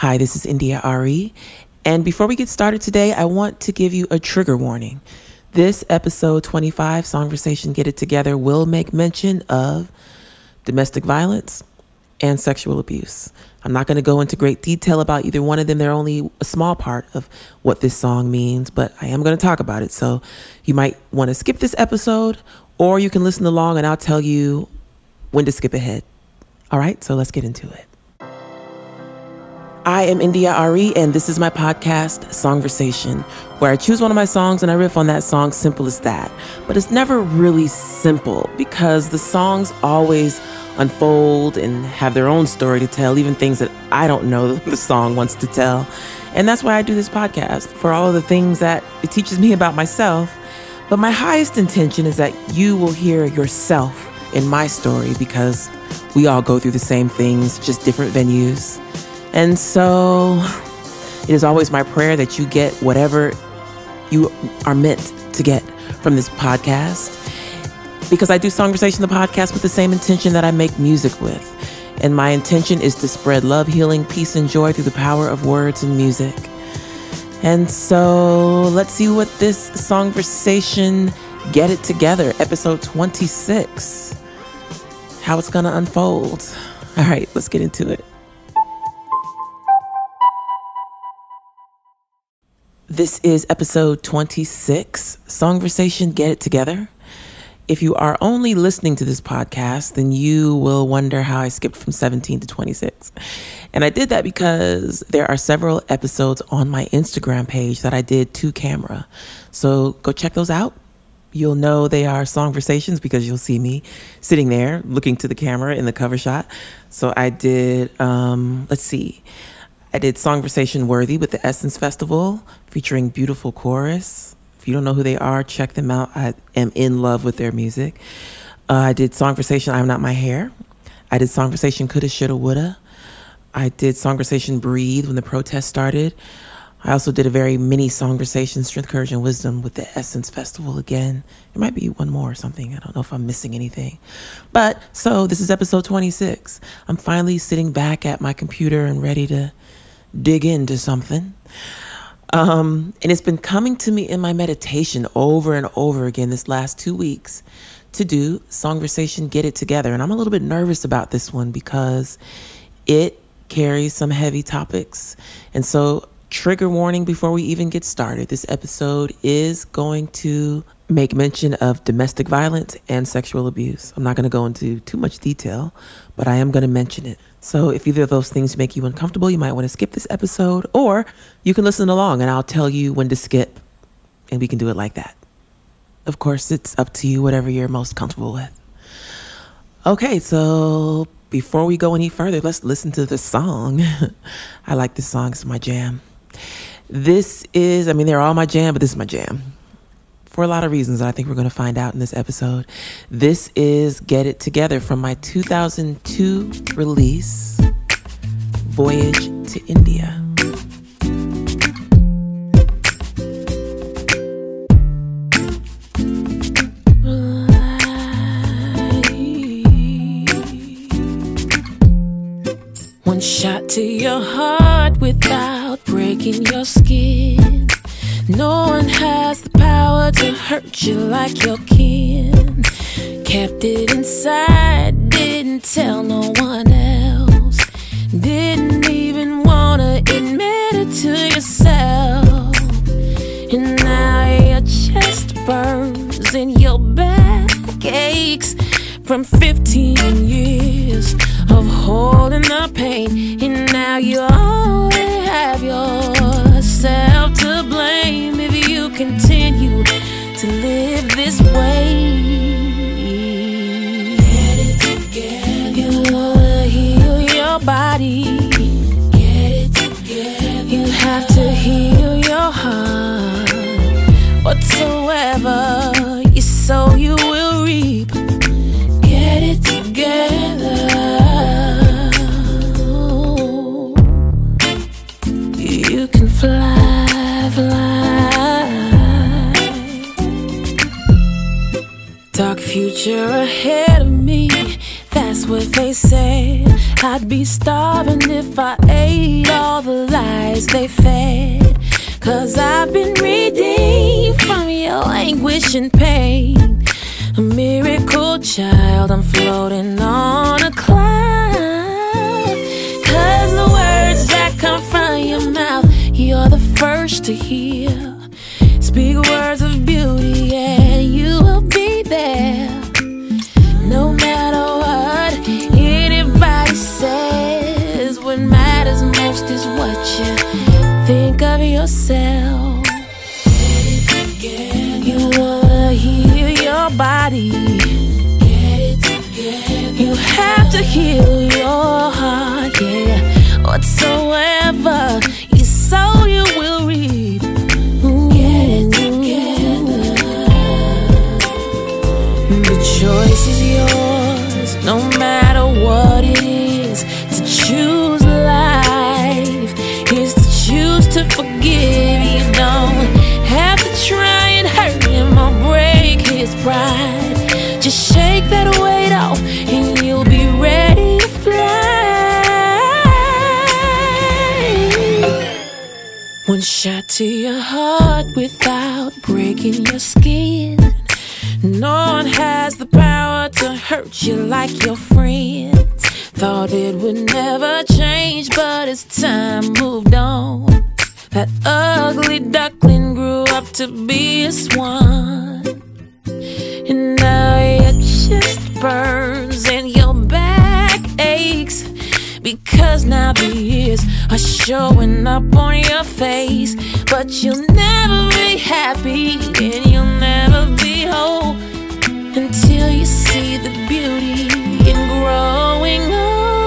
Hi, this is India Arie. And before we get started today, I want to give you a trigger warning. This episode 25, Songversation Get It Together, will make mention of domestic violence and sexual abuse. I'm not going to go into great detail about either one of them. They're only a small part of what this song means, but I am going to talk about it. So you might want to skip this episode, or you can listen along and I'll tell you when to skip ahead. All right, so let's get into it. I am India Arie, and this is my podcast, Songversation, where I choose one of my songs and I riff on that song, simple as that. But it's never really simple because the songs always unfold and have their own story to tell, even things that I don't know the song wants to tell. And that's why I do this podcast, for all of the things that it teaches me about myself. But my highest intention is that you will hear yourself in my story because we all go through the same things, just different venues. And so it is always my prayer that you get whatever you are meant to get from this podcast. Because I do Songversation, the podcast, with the same intention that I make music with. And my intention is to spread love, healing, peace, and joy through the power of words and music. And so let's see what this Songversation Get It Together, episode 26, how it's going to unfold. All right, let's get into it. This is episode 26, Songversation Get It Together. If you are only listening to this podcast, then you will wonder how I skipped from 17 to 26. And I did that because there are several episodes on my Instagram page that I did to camera. So go check those out. You'll know they are Songversations because you'll see me sitting there looking to the camera in the cover shot. So I did, um, let's see. I did Songversation Worthy with the Essence Festival featuring Beautiful Chorus. If you don't know who they are, check them out. I am in love with their music. Uh, I did Songversation I'm Not My Hair. I did Songversation Coulda, Shoulda, Woulda. I did Songversation Breathe when the protest started. I also did a very mini Songversation Strength, Courage, and Wisdom with the Essence Festival again. There might be one more or something. I don't know if I'm missing anything. But so this is episode 26. I'm finally sitting back at my computer and ready to dig into something. Um, and it's been coming to me in my meditation over and over again this last two weeks to do Songversation Get It Together. And I'm a little bit nervous about this one because it carries some heavy topics. And so, trigger warning before we even get started this episode is going to make mention of domestic violence and sexual abuse. I'm not going to go into too much detail, but I am going to mention it. So if either of those things make you uncomfortable, you might want to skip this episode, or you can listen along and I'll tell you when to skip, and we can do it like that. Of course, it's up to you, whatever you're most comfortable with. Okay, so before we go any further, let's listen to the song. I like this song, it's my jam. This is, I mean, they're all my jam, but this is my jam for a lot of reasons that I think we're going to find out in this episode. This is Get It Together from my 2002 release, Voyage to India. One shot to your heart without breaking your skin. No one has the power to hurt you like your kin. Kept it inside, didn't tell no one else. Didn't even wanna admit it to yourself. And now your chest burns and your back aches from 15 years of holding the pain. And now you only have yourself to blame if you continue to live this way. Future ahead of me. That's what they say. I'd be starving if I ate all the lies they fed. Cause I've been redeemed from your anguish and pain. A miracle child, I'm floating on a cloud. Cause the words that come from your mouth, you're the first to hear. Speak words of beauty, and you will be there. No matter what anybody says, what matters most is what you think of yourself. You wanna heal your body. You have to heal your heart, yeah. Whatsoever you sow, you choice is yours, no matter what it is. To choose life is to choose to forgive. You don't have to try and hurt him or break his pride. Just shake that weight off, and you'll be ready to fly. One shot to your heart without breaking your skin. No one has the power to hurt you like your friends. Thought it would never change, but as time moved on, that ugly duckling grew up to be a swan. And now your just burns Because now the years are showing up on your face. But you'll never be happy and you'll never be whole until you see the beauty in growing old.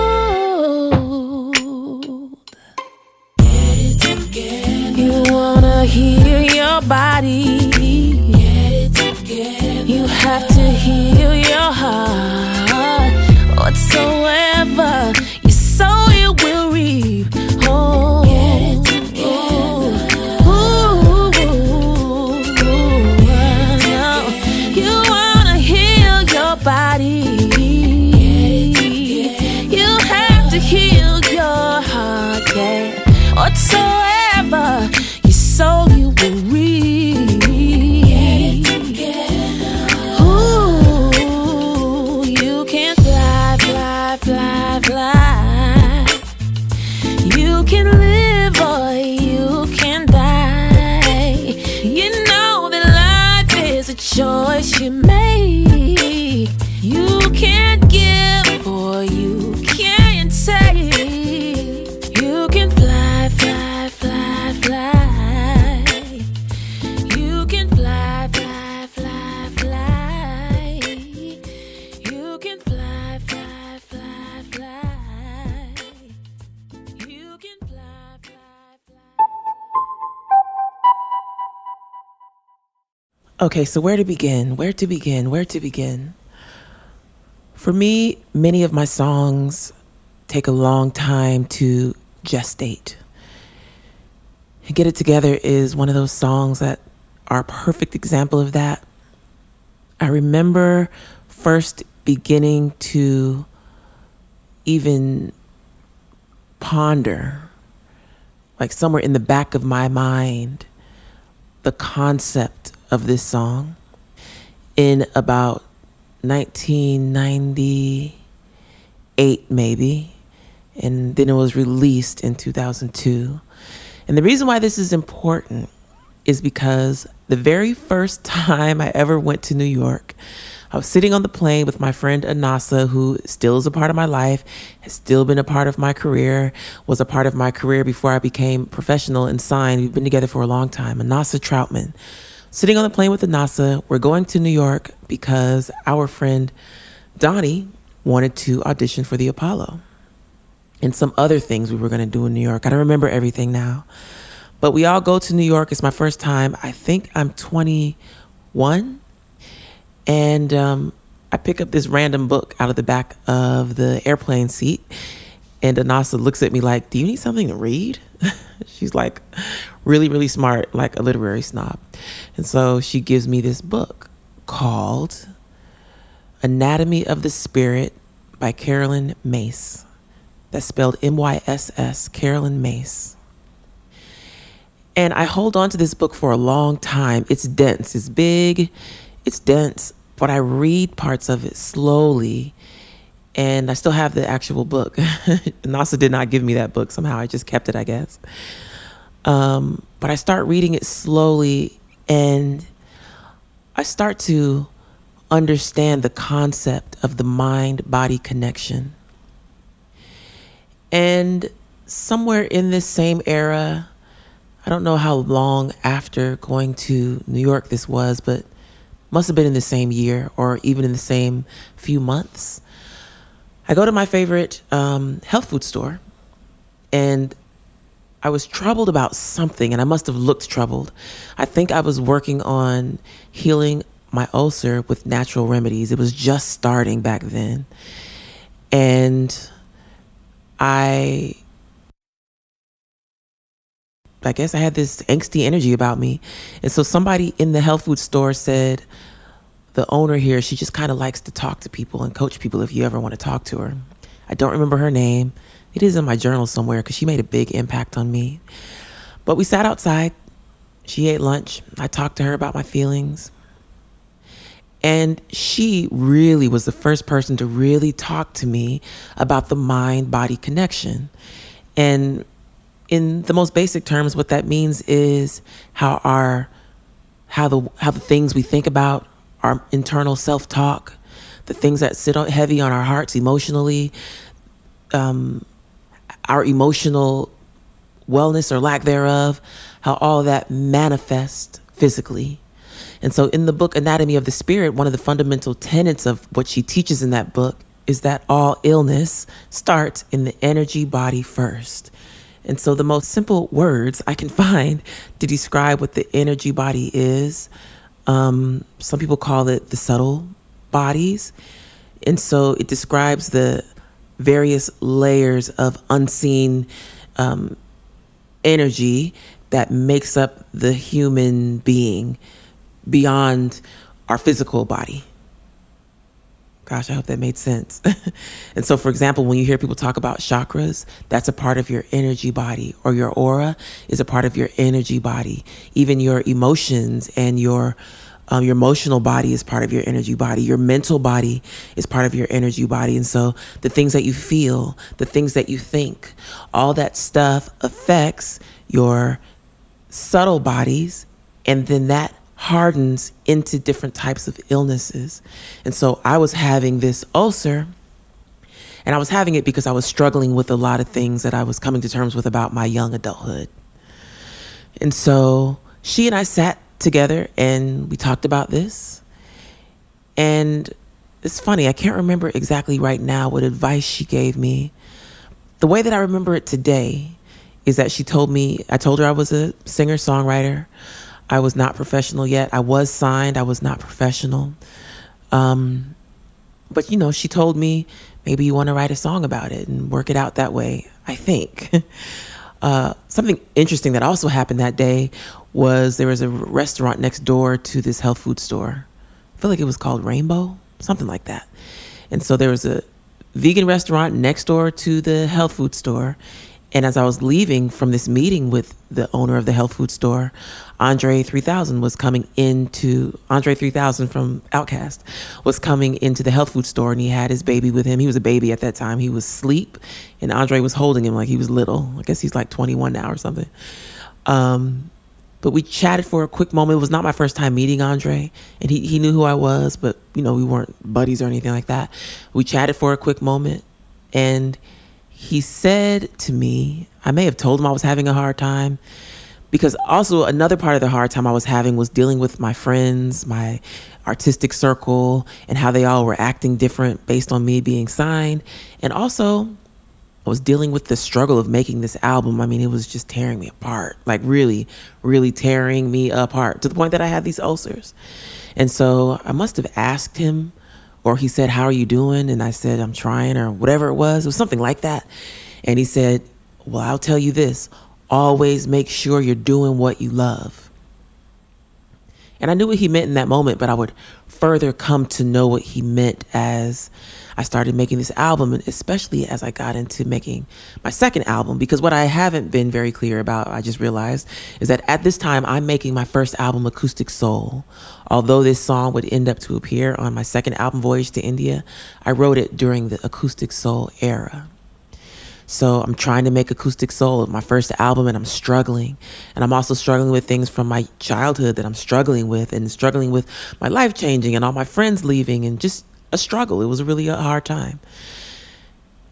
You wanna heal your body. You have to heal your heart. Whatsoever Okay, so where to begin? Where to begin? Where to begin? For me, many of my songs take a long time to gestate. Get It Together is one of those songs that are a perfect example of that. I remember first beginning to even ponder, like somewhere in the back of my mind, the concept of this song in about 1998, maybe. And then it was released in 2002. And the reason why this is important is because the very first time I ever went to New York, I was sitting on the plane with my friend Anasa, who still is a part of my life, has still been a part of my career, was a part of my career before I became professional and signed. We've been together for a long time. Anasa Troutman. Sitting on the plane with Anasa, we're going to New York because our friend Donnie wanted to audition for the Apollo and some other things we were going to do in New York. I don't remember everything now. But we all go to New York. It's my first time. I think I'm 21. And um, I pick up this random book out of the back of the airplane seat. And Anasa looks at me like, Do you need something to read? She's like really, really smart, like a literary snob. And so she gives me this book called Anatomy of the Spirit by Carolyn Myss. That's spelled M Y S S, Carolyn Myss. And I hold on to this book for a long time. It's dense, it's big, it's dense, but I read parts of it slowly. And I still have the actual book. Anasa did not give me that book. Somehow I just kept it, I guess. Um, but I start reading it slowly and I start to understand the concept of the mind body connection. And somewhere in this same era, I don't know how long after going to New York this was, but must have been in the same year or even in the same few months. I go to my favorite um, health food store and I was troubled about something and I must have looked troubled. I think I was working on healing my ulcer with natural remedies. It was just starting back then. And I I guess I had this angsty energy about me. And so somebody in the health food store said, the owner here, she just kind of likes to talk to people and coach people if you ever want to talk to her. I don't remember her name. It is in my journal somewhere because she made a big impact on me. But we sat outside. She ate lunch. I talked to her about my feelings. And she really was the first person to really talk to me about the mind body connection. And in the most basic terms, what that means is how our how the how the things we think about, our internal self talk, the things that sit on, heavy on our hearts emotionally, um, our emotional wellness or lack thereof, how all that manifests physically. And so, in the book Anatomy of the Spirit, one of the fundamental tenets of what she teaches in that book is that all illness starts in the energy body first. And so, the most simple words I can find to describe what the energy body is, um, some people call it the subtle bodies. And so, it describes the various layers of unseen um, energy that makes up the human being beyond our physical body. Gosh, I hope that made sense. and so, for example, when you hear people talk about chakras, that's a part of your energy body, or your aura is a part of your energy body. Even your emotions and your um, your emotional body is part of your energy body. Your mental body is part of your energy body. And so the things that you feel, the things that you think, all that stuff affects your subtle bodies. And then that hardens into different types of illnesses. And so I was having this ulcer. And I was having it because I was struggling with a lot of things that I was coming to terms with about my young adulthood. And so she and I sat together and we talked about this. And it's funny, I can't remember exactly right now what advice she gave me. The way that I remember it today is that she told me, I told her I was a singer songwriter. I was not professional yet. I was signed, I was not professional. Um, but, you know, she told me maybe you want to write a song about it and work it out that way, I think. uh, something interesting that also happened that day was there was a restaurant next door to this health food store. I feel like it was called Rainbow, something like that. And so there was a vegan restaurant next door to the health food store. And as I was leaving from this meeting with the owner of the health food store, Andre 3000 was coming into Andre 3000 from OutKast was coming into the health food store and he had his baby with him. He was a baby at that time. He was asleep and Andre was holding him like he was little. I guess he's like 21 now or something. Um, but we chatted for a quick moment. It was not my first time meeting Andre, and he, he knew who I was, but you know, we weren't buddies or anything like that. We chatted for a quick moment, and he said to me, I may have told him I was having a hard time because also another part of the hard time I was having was dealing with my friends, my artistic circle, and how they all were acting different based on me being signed. And also, I was dealing with the struggle of making this album. I mean, it was just tearing me apart, like really, really tearing me apart to the point that I had these ulcers. And so I must have asked him, or he said, How are you doing? And I said, I'm trying, or whatever it was. It was something like that. And he said, Well, I'll tell you this always make sure you're doing what you love. And I knew what he meant in that moment, but I would further come to know what he meant as I started making this album, especially as I got into making my second album. Because what I haven't been very clear about, I just realized, is that at this time I'm making my first album, Acoustic Soul. Although this song would end up to appear on my second album, Voyage to India, I wrote it during the Acoustic Soul era. So I'm trying to make Acoustic Soul my first album and I'm struggling. And I'm also struggling with things from my childhood that I'm struggling with and struggling with my life changing and all my friends leaving and just a struggle. It was really a hard time.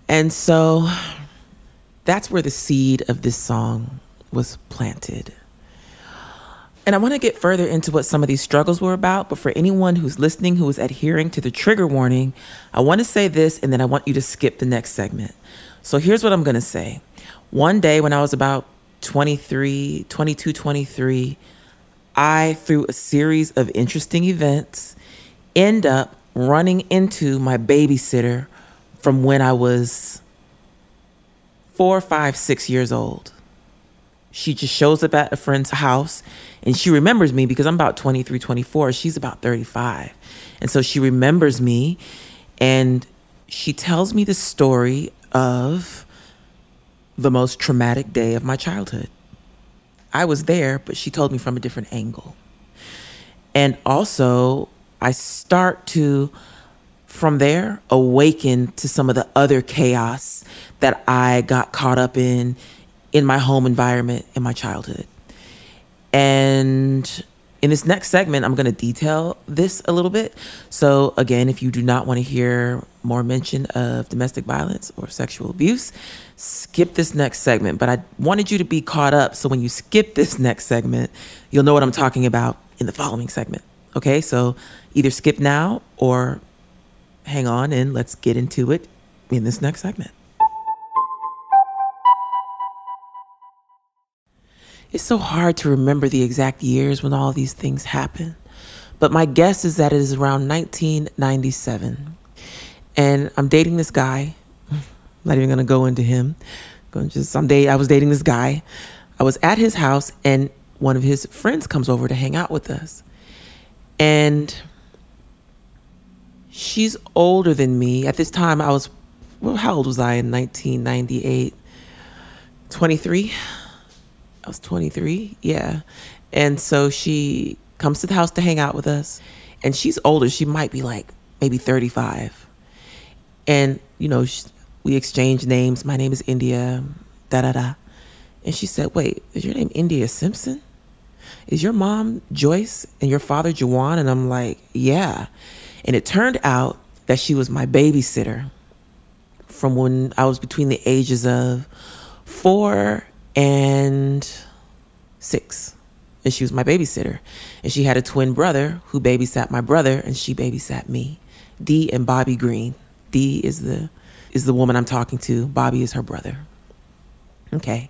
And so that's where the seed of this song was planted. And I want to get further into what some of these struggles were about, but for anyone who's listening who is adhering to the trigger warning, I want to say this and then I want you to skip the next segment. So here's what I'm going to say. One day when I was about 23, 22, 23, I, through a series of interesting events, end up running into my babysitter from when I was four, five, six years old. She just shows up at a friend's house and she remembers me because I'm about 23, 24. She's about 35. And so she remembers me and she tells me the story of the most traumatic day of my childhood. I was there, but she told me from a different angle. And also, I start to, from there, awaken to some of the other chaos that I got caught up in in my home environment in my childhood. And in this next segment, I'm going to detail this a little bit. So, again, if you do not want to hear more mention of domestic violence or sexual abuse, skip this next segment. But I wanted you to be caught up. So, when you skip this next segment, you'll know what I'm talking about in the following segment. Okay, so either skip now or hang on and let's get into it in this next segment. It's so hard to remember the exact years when all these things happened, but my guess is that it is around 1997. And I'm dating this guy. I'm not even gonna go into him. Going just someday I was dating this guy. I was at his house and one of his friends comes over to hang out with us. And she's older than me. At this time I was well, how old was I in 1998? 23. I was 23. Yeah. And so she comes to the house to hang out with us. And she's older. She might be like maybe 35. And, you know, she, we exchange names. My name is India, da da da. And she said, Wait, is your name India Simpson? Is your mom Joyce and your father Jawan? And I'm like, Yeah. And it turned out that she was my babysitter from when I was between the ages of four and six. And she was my babysitter. And she had a twin brother who babysat my brother and she babysat me. Dee and Bobby Green. Dee is the is the woman I'm talking to. Bobby is her brother. Okay.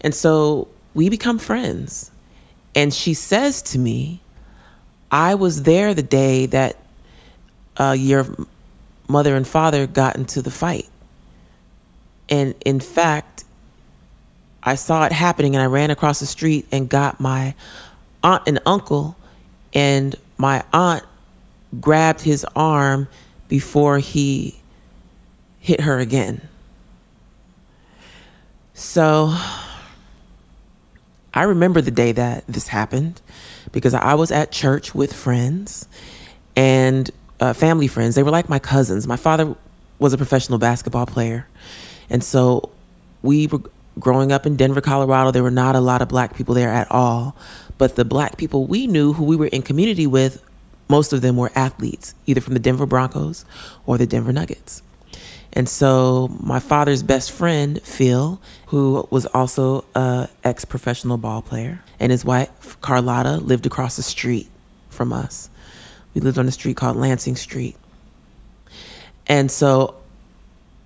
And so we become friends. And she says to me, I was there the day that uh, your mother and father got into the fight. And in fact, I saw it happening and I ran across the street and got my aunt and uncle, and my aunt grabbed his arm before he hit her again. So I remember the day that this happened because I was at church with friends and uh, family friends. They were like my cousins. My father was a professional basketball player. And so we were growing up in Denver, Colorado, there were not a lot of black people there at all. But the black people we knew who we were in community with, most of them were athletes, either from the Denver Broncos or the Denver Nuggets. And so my father's best friend, Phil, who was also a ex-professional ball player, and his wife, Carlotta, lived across the street from us. We lived on a street called Lansing Street. And so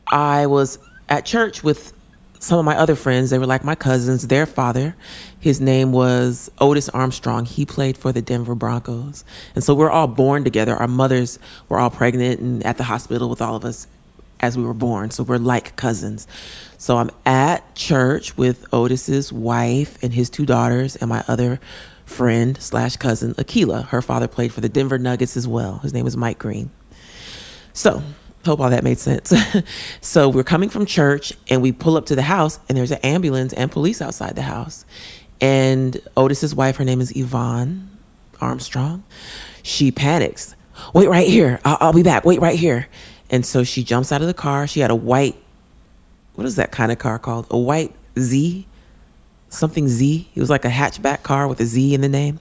I was at church with some of my other friends, they were like my cousins. Their father, his name was Otis Armstrong. He played for the Denver Broncos. And so we're all born together. Our mothers were all pregnant and at the hospital with all of us as we were born. So we're like cousins. So I'm at church with Otis's wife and his two daughters and my other friend slash cousin, Akila. Her father played for the Denver Nuggets as well. His name was Mike Green. So, hope all that made sense. so, we're coming from church and we pull up to the house, and there's an ambulance and police outside the house. And Otis's wife, her name is Yvonne Armstrong, she panics. Wait right here. I'll, I'll be back. Wait right here. And so she jumps out of the car. She had a white, what is that kind of car called? A white Z, something Z. It was like a hatchback car with a Z in the name.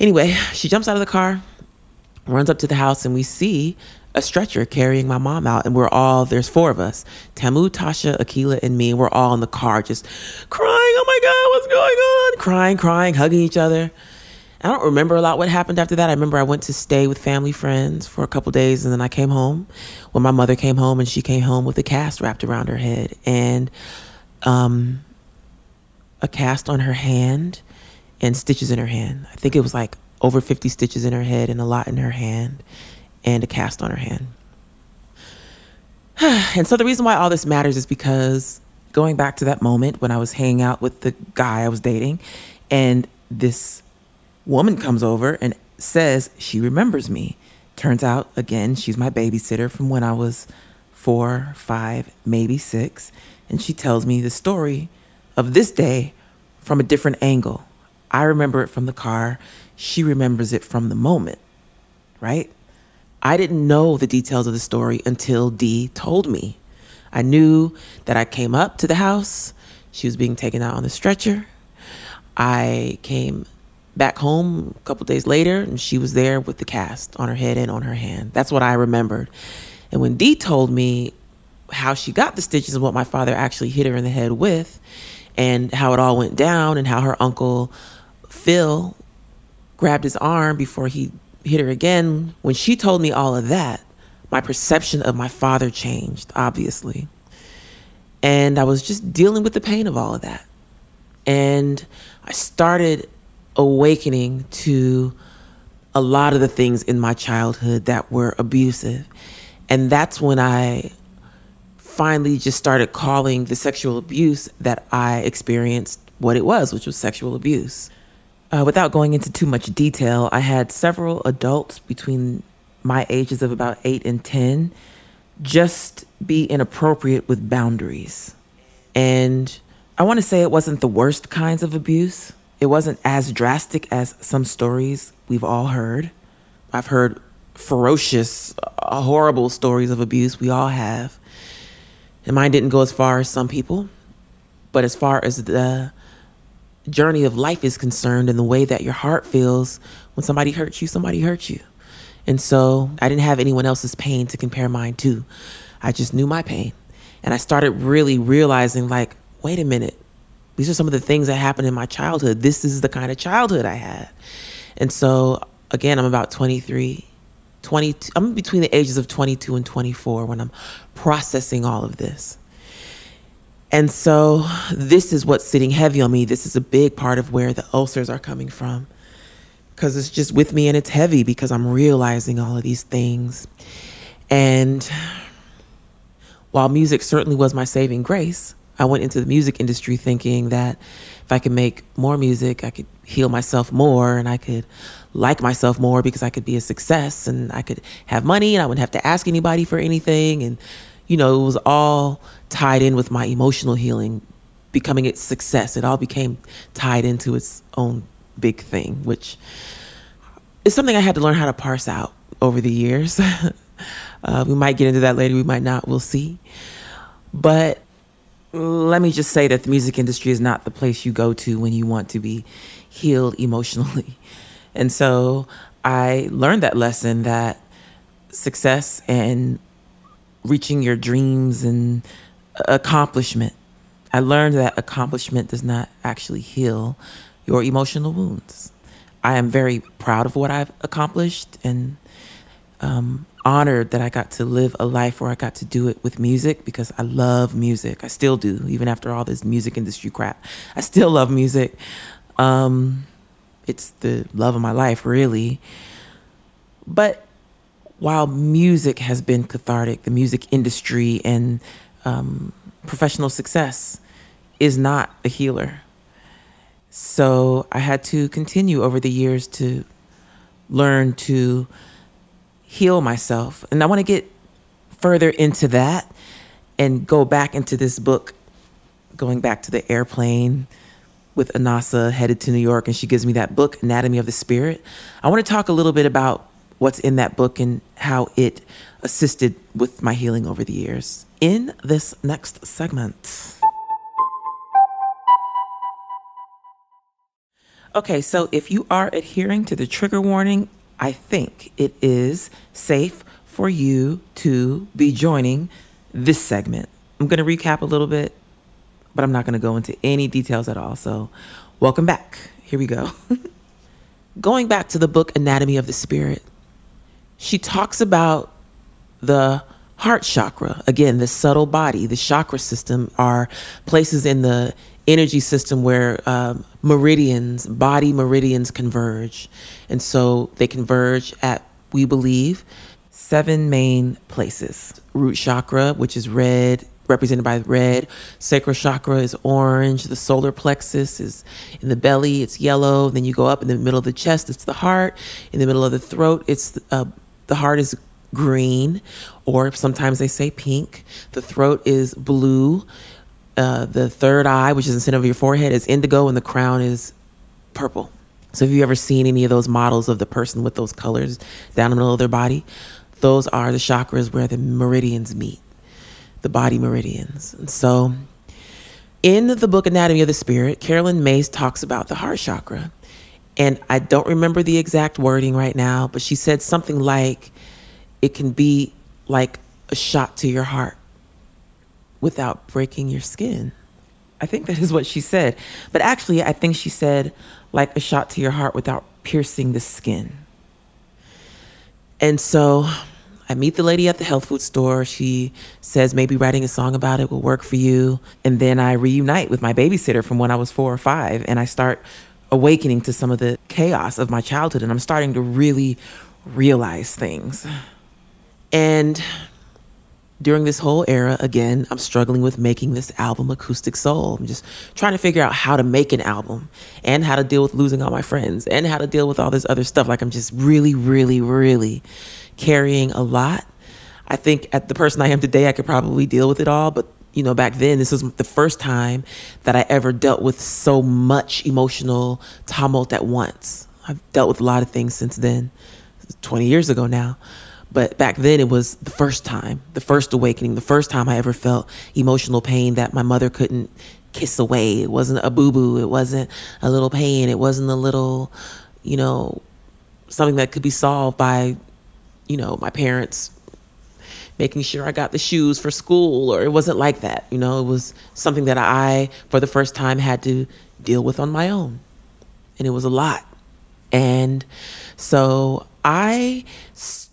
Anyway, she jumps out of the car, runs up to the house, and we see a stretcher carrying my mom out. And we're all, there's four of us Tamu, Tasha, Akila, and me. We're all in the car just crying. Oh my God, what's going on? Crying, crying, hugging each other. I don't remember a lot what happened after that. I remember I went to stay with family friends for a couple days and then I came home when my mother came home and she came home with a cast wrapped around her head and um, a cast on her hand and stitches in her hand. I think it was like over 50 stitches in her head and a lot in her hand and a cast on her hand. and so the reason why all this matters is because going back to that moment when I was hanging out with the guy I was dating and this woman comes over and says she remembers me. Turns out, again, she's my babysitter from when I was four, five, maybe six. And she tells me the story of this day from a different angle. I remember it from the car. She remembers it from the moment, right? I didn't know the details of the story until Dee told me. I knew that I came up to the house. She was being taken out on the stretcher. I came back home a couple days later and she was there with the cast on her head and on her hand. That's what I remembered. And when Dee told me how she got the stitches and what my father actually hit her in the head with and how it all went down and how her uncle Phil grabbed his arm before he hit her again, when she told me all of that, my perception of my father changed, obviously. And I was just dealing with the pain of all of that. And I started awakening to a lot of the things in my childhood that were abusive. And that's when I finally just started calling the sexual abuse that I experienced what it was, which was sexual abuse. Uh, without going into too much detail, I had several adults between my ages of about 8 and 10 just be inappropriate with boundaries. And I want to say it wasn't the worst kinds of abuse, it wasn't as drastic as some stories we've all heard. I've heard ferocious, horrible stories of abuse. We all have. And mine didn't go as far as some people. But as far as the journey of life is concerned and the way that your heart feels when somebody hurts you, somebody hurts you. And so I didn't have anyone else's pain to compare mine to. I just knew my pain. And I started really realizing, like, wait a minute, these are some of the things that happened in my childhood. This is the kind of childhood I had. And so, again, I'm about 23, 22, I'm between the ages of 22 and 24 when I'm processing all of this. And so, this is what's sitting heavy on me. This is a big part of where the ulcers are coming from. Because it's just with me and it's heavy because I'm realizing all of these things. And while music certainly was my saving grace, I went into the music industry thinking that if I could make more music, I could heal myself more and I could like myself more because I could be a success and I could have money and I wouldn't have to ask anybody for anything. And, you know, it was all tied in with my emotional healing, becoming its success. It all became tied into its own big thing, which is something I had to learn how to parse out over the years. uh, we might get into that later, we might not, we'll see. But let me just say that the music industry is not the place you go to when you want to be healed emotionally. And so I learned that lesson that success and reaching your dreams and accomplishment, I learned that accomplishment does not actually heal your emotional wounds. I am very proud of what I've accomplished and um, honored that I got to live a life where I got to do it with music because I love music. I still do, even after all this music industry crap. I still love music. Um, it's the love of my life, really. But while music has been cathartic, the music industry and um, professional success is not a healer. So I had to continue over the years to learn to heal myself. And I want to get further into that and go back into this book, going back to the airplane with Anasa headed to New York. And she gives me that book, Anatomy of the Spirit. I want to talk a little bit about what's in that book and how it assisted with my healing over the years in this next segment. Okay, so if you are adhering to the trigger warning, I think it is safe for you to be joining this segment. I'm going to recap a little bit, but I'm not going to go into any details at all. So, welcome back. Here we go. Going back to the book Anatomy of the Spirit, she talks about the heart chakra. Again, the subtle body, the chakra system are places in the energy system where um, meridians, body meridians converge. And so they converge at, we believe, seven main places root chakra, which is red, represented by red. Sacral chakra is orange. The solar plexus is in the belly, it's yellow. Then you go up in the middle of the chest, it's the heart. In the middle of the throat, it's uh, the heart is green, or sometimes they say pink. The throat is blue. Uh, the third eye, which is in the center of your forehead, is indigo, and the crown is purple. So, if you've ever seen any of those models of the person with those colors down in the middle of their body, those are the chakras where the meridians meet, the body meridians. And so, in the book Anatomy of the Spirit, Carolyn Myss talks about the heart chakra. And I don't remember the exact wording right now, but she said something like it can be like a shot to your heart without breaking your skin. I think that is what she said. But actually, I think she said like a shot to your heart without piercing the skin. And so I meet the lady at the health food store. She says maybe writing a song about it will work for you. And then I reunite with my babysitter from when I was four or five, and I start awakening to some of the chaos of my childhood. And I'm starting to really realize things. And during this whole era, again, I'm struggling with making this album, Acoustic Soul. I'm just trying to figure out how to make an album and how to deal with losing all my friends and how to deal with all this other stuff. Like, I'm just really, really, really carrying a lot. I think at the person I am today, I could probably deal with it all. But, you know, back then, this was the first time that I ever dealt with so much emotional tumult at once. I've dealt with a lot of things since then, 20 years ago now. But back then, it was the first time, the first awakening, the first time I ever felt emotional pain that my mother couldn't kiss away. It wasn't a boo boo. It wasn't a little pain. It wasn't a little, you know, something that could be solved by, you know, my parents making sure I got the shoes for school, or it wasn't like that. You know, it was something that I, for the first time, had to deal with on my own. And it was a lot. And so I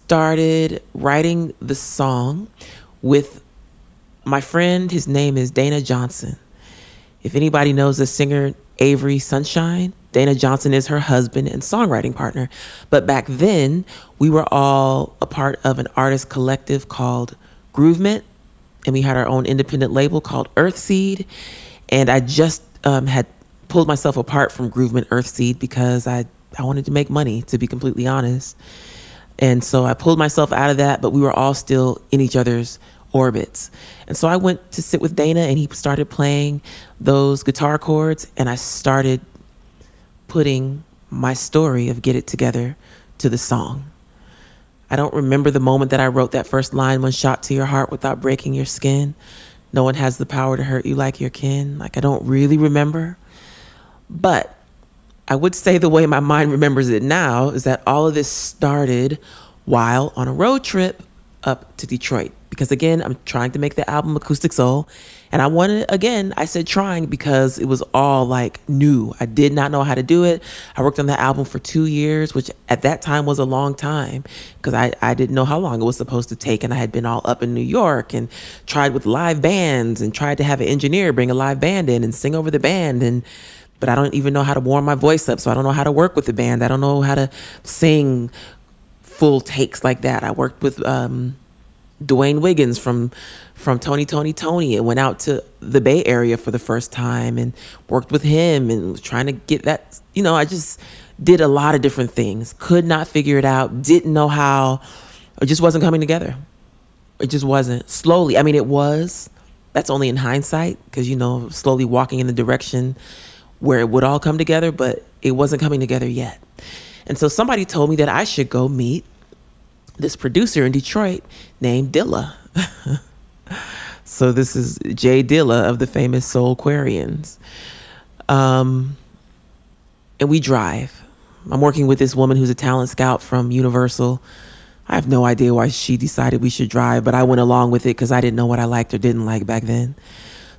started writing the song with my friend. His name is Dana Johnson. If anybody knows the singer Avery Sunshine, Dana Johnson is her husband and songwriting partner. But back then, we were all a part of an artist collective called Groovement, and we had our own independent label called Earthseed. And I just um, had pulled myself apart from Groovement Earthseed because I, I wanted to make money, to be completely honest. And so I pulled myself out of that, but we were all still in each other's orbits. And so I went to sit with Dana and he started playing those guitar chords and I started putting my story of Get It Together to the song. I don't remember the moment that I wrote that first line, one shot to your heart without breaking your skin. No one has the power to hurt you like your kin. Like, I don't really remember. But I would say the way my mind remembers it now is that all of this started while on a road trip up to Detroit. Because again, I'm trying to make the album Acoustic Soul. And I wanted, again, I said trying because it was all like new. I did not know how to do it. I worked on the album for two years, which at that time was a long time because I, I didn't know how long it was supposed to take. And I had been all up in New York and tried with live bands and tried to have an engineer bring a live band in and sing over the band. And but I don't even know how to warm my voice up. So I don't know how to work with the band. I don't know how to sing full takes like that. I worked with um, D'wayne Wiggins from from Tony Toni Toné and went out to the Bay Area for the first time and worked with him and trying to get that you know, I just did a lot of different things. Could not figure it out, didn't know how. It just wasn't coming together. It just wasn't. Slowly, I mean it was. That's only in hindsight because you know, slowly walking in the direction where it would all come together, but it wasn't coming together yet. And so somebody told me that I should go meet this producer in Detroit named Dilla. so this is J Dilla of the famous Soulquarians. Um, and we drive. I'm working with this woman who's a talent scout from Universal. I have no idea why she decided we should drive, but I went along with it because I didn't know what I liked or didn't like back then.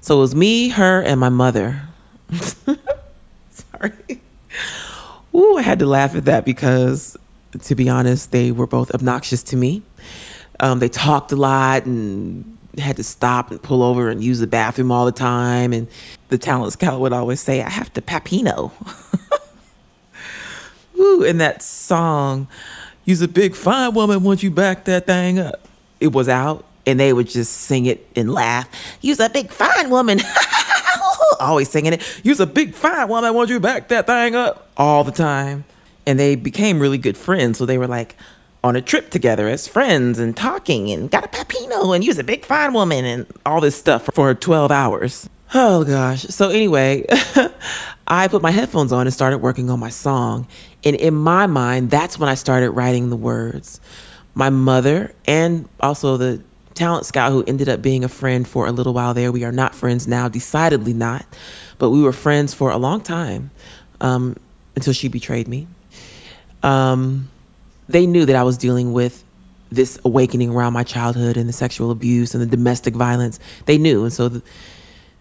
So it was me, her, and my mother. Ooh, I had to laugh at that because to be honest, they were both obnoxious to me. Um, they talked a lot and had to stop and pull over and use the bathroom all the time. And the talent scout would always say, I have to papino. Ooh, and that song, Use a big fine woman once you back that thing up. It was out and they would just sing it and laugh. Use a big fine woman. Always singing it. Use a big fine woman once you back that thing up. All the time and they became really good friends. So they were like on a trip together as friends and talking and got a papino and use a big fine woman and all this stuff for 12 hours. Oh gosh. So anyway, I put my headphones on and started working on my song. And in my mind, that's when I started writing the words. My mother and also the talent scout who ended up being a friend for a little while there. We are not friends now, decidedly not, but we were friends for a long time um, until she betrayed me um, they knew that I was dealing with this awakening around my childhood and the sexual abuse and the domestic violence. They knew. And so the,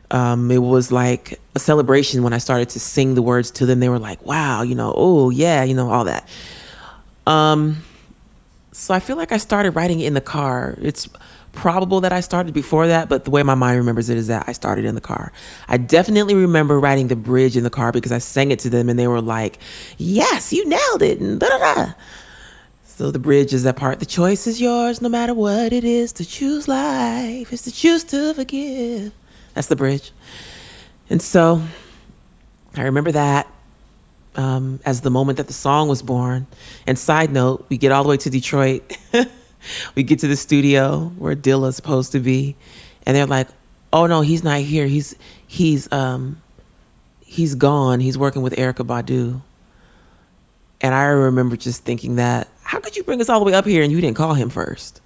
um, it was like a celebration when I started to sing the words to them. They were like, wow, you know, oh, yeah, you know, all that. Um, so I feel like I started writing it in the car. It's probable that I started before that, but the way my mind remembers it is that I started in the car. I definitely remember writing the bridge in the car because I sang it to them and they were like, Yes, you nailed it. And da da da. So the bridge is that part. The choice is yours no matter what it is to choose life, is to choose to forgive. That's the bridge. And so I remember that um, as the moment that the song was born. And side note, we get all the way to Detroit. we get to the studio where Dilla's supposed to be, and they're like, "Oh no, he's not here. He's he's um he's gone. He's working with Erykah Badu." And I remember just thinking that, how could you bring us all the way up here and you didn't call him first?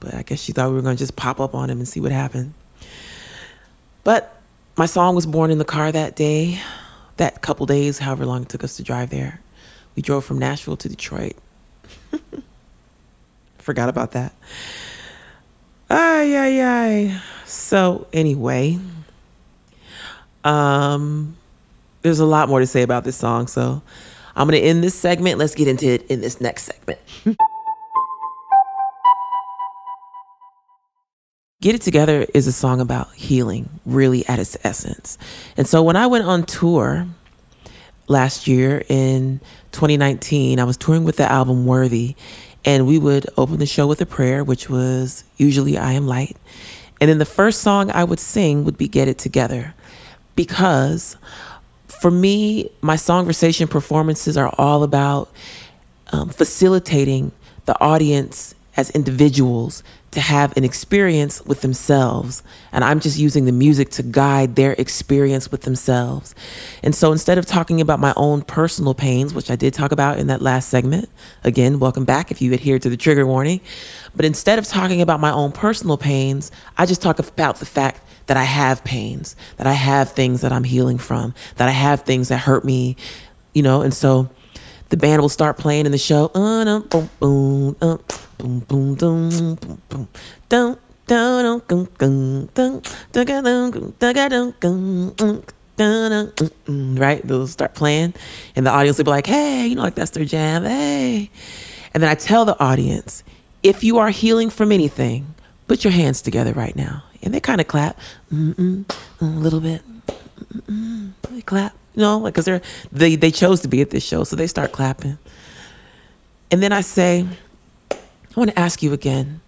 But I guess she thought we were going to just pop up on him and see what happened. But my song was born in the car that day, that couple days, however long it took us to drive there. We drove from Nashville to Detroit. Forgot about that. Ay, ay, ay. So, anyway, um, there's a lot more to say about this song. So, I'm going to end this segment. Let's get into it in this next segment. Get It Together is a song about healing, really at its essence. And so when I went on tour last year in 2019, I was touring with the album Worthy, and we would open the show with a prayer, which was usually I Am Light. And then the first song I would sing would be Get It Together. Because for me, my song songversation performances are all about um, facilitating the audience as individuals to have an experience with themselves. And I'm just using the music to guide their experience with themselves. And so instead of talking about my own personal pains, which I did talk about in that last segment, again, welcome back if you adhere to the trigger warning. But instead of talking about my own personal pains, I just talk about the fact that I have pains, that I have things that I'm healing from, that I have things that hurt me, you know, and so the band will start playing in the show. Right? They'll start playing, and the audience will be like, hey, you know, like that's their jam. Hey. And then I tell the audience, if you are healing from anything, put your hands together right now. And they kind of clap, Mm-mm, a little bit. Mm-mm, they clap you know, like because they're they they chose to be at this show, so they start clapping. And then I say, I want to ask you again,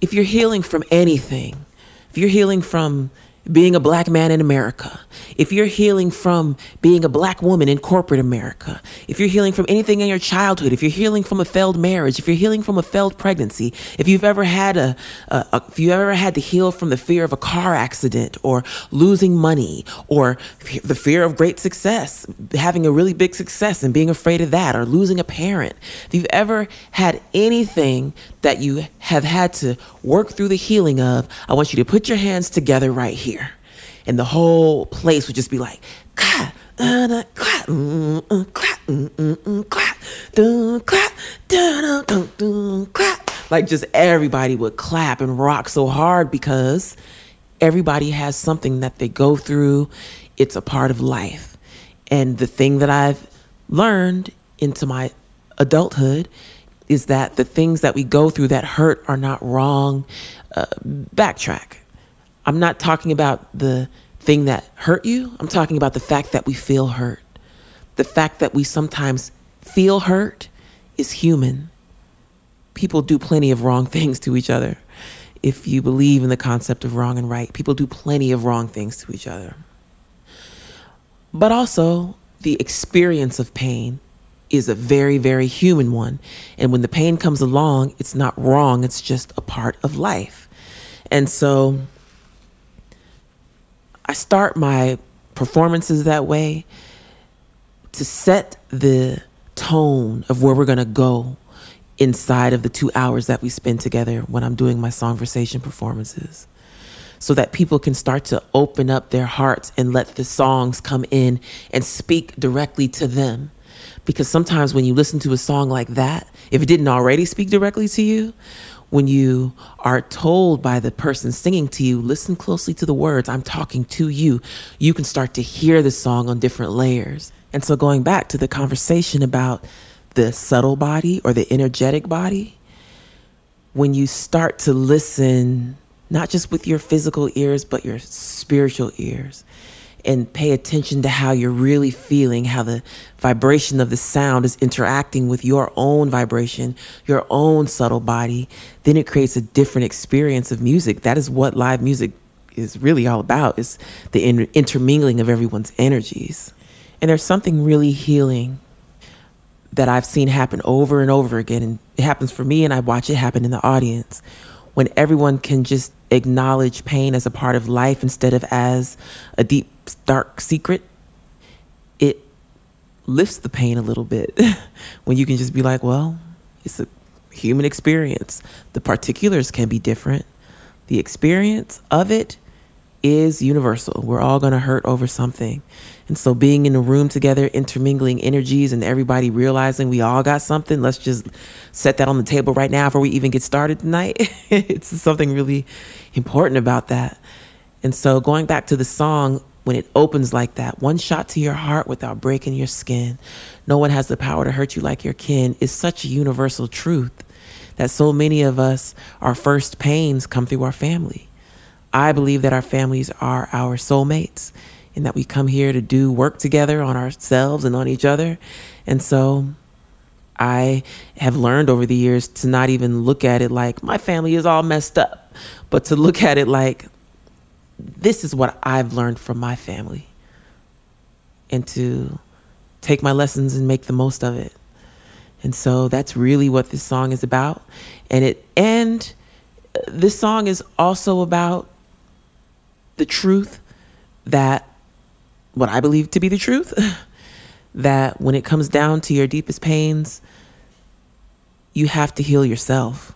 if you're healing from anything, if you're healing from being a black man in America, if you're healing from being a black woman in corporate America, if you're healing from anything in your childhood, if you're healing from a failed marriage, if you're healing from a failed pregnancy, if you've ever had a, a, a if you ever had to heal from the fear of a car accident or losing money or the fear of great success, having a really big success and being afraid of that or losing a parent, if you've ever had anything that you have had to work through the healing of, I want you to put your hands together right here and the whole place would just be like, clap, clap, clap, clap, dun, clap, dun, dun, dun, clap. Like just everybody would clap and rock so hard because everybody has something that they go through. It's a part of life. And the thing that I've learned into my adulthood is that the things that we go through that hurt are not wrong. Uh, backtrack I'm not talking about the thing that hurt you. I'm talking about the fact that we feel hurt. The fact that we sometimes feel hurt is human. People do plenty of wrong things to each other. If you believe in the concept of wrong and right, people do plenty of wrong things to each other. But also, the experience of pain is a very, very human one. And when the pain comes along, it's not wrong, it's just a part of life. And so, I start my performances that way to set the tone of where we're going to go inside of the two hours that we spend together when I'm doing my songversation performances. So that people can start to open up their hearts and let the songs come in and speak directly to them. Because sometimes when you listen to a song like that, if it didn't already speak directly to you, when you are told by the person singing to you, listen closely to the words, I'm talking to you, you can start to hear the song on different layers. And so, going back to the conversation about the subtle body or the energetic body, when you start to listen, not just with your physical ears, but your spiritual ears, and pay attention to how you're really feeling, how the vibration of the sound is interacting with your own vibration, your own subtle body, then it creates a different experience of music. That is what live music is really all about is the in- intermingling of everyone's energies. And there's something really healing that I've seen happen over and over again and it happens for me and I watch it happen in the audience when everyone can just acknowledge pain as a part of life instead of as a deep dark secret, it lifts the pain a little bit when you can just be like, well, it's a human experience. The particulars can be different. The experience of it is universal. We're all going to hurt over something. And so being in a room together, intermingling energies and everybody realizing we all got something, let's just set that on the table right now before we even get started tonight. it's something really important about that. And so going back to the song, when it opens like that, one shot to your heart without breaking your skin, no one has the power to hurt you like your kin, is such a universal truth that so many of us, our first pains come through our family. I believe that our families are our soulmates and that we come here to do work together on ourselves and on each other. And so I have learned over the years to not even look at it like my family is all messed up, but to look at it like this is what I've learned from my family and to take my lessons and make the most of it. And so that's really what this song is about. And it and uh, this song is also about the truth that what I believe to be the truth that when it comes down to your deepest pains, you have to heal yourself.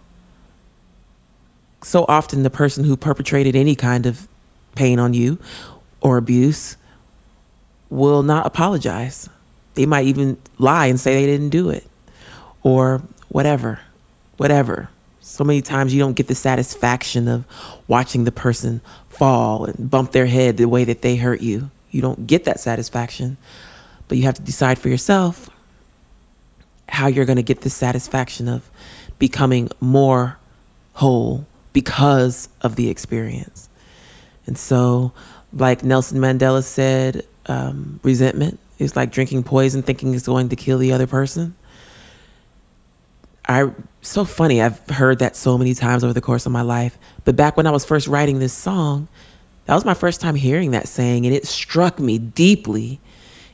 So often, the person who perpetrated any kind of pain on you or abuse will not apologize. They might even lie and say they didn't do it or whatever, whatever. So many times you don't get the satisfaction of watching the person fall and bump their head the way that they hurt you. You don't get that satisfaction, but you have to decide for yourself how you're going to get the satisfaction of becoming more whole because of the experience. And so, like Nelson Mandela said, um, resentment is like drinking poison thinking it's going to kill the other person. I so funny. I've heard that so many times over the course of my life. But back when I was first writing this song, that was my first time hearing that saying, and it struck me deeply.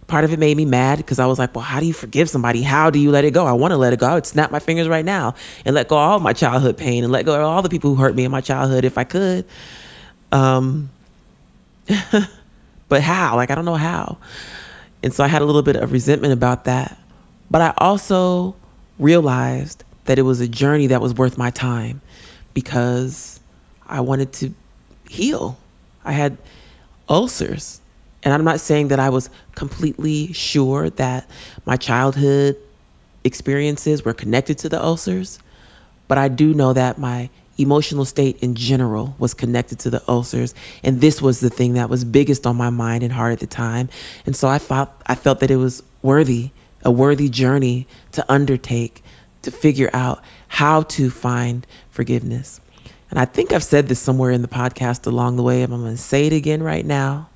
Part of it made me mad because I was like, well, how do you forgive somebody? How do you let it go? I want to let it go. I would snap my fingers right now and let go of all my childhood pain and let go of all the people who hurt me in my childhood if I could. Um, but how? Like, I don't know how. And so I had a little bit of resentment about that. But I also realized that it was a journey that was worth my time because I wanted to heal. I had ulcers. And I'm not saying that I was completely sure that my childhood experiences were connected to the ulcers, but I do know that my emotional state in general was connected to the ulcers and this was the thing that was biggest on my mind and heart at the time and so i felt i felt that it was worthy a worthy journey to undertake to figure out how to find forgiveness. And I think I've said this somewhere in the podcast along the way, and I'm going to say it again right now.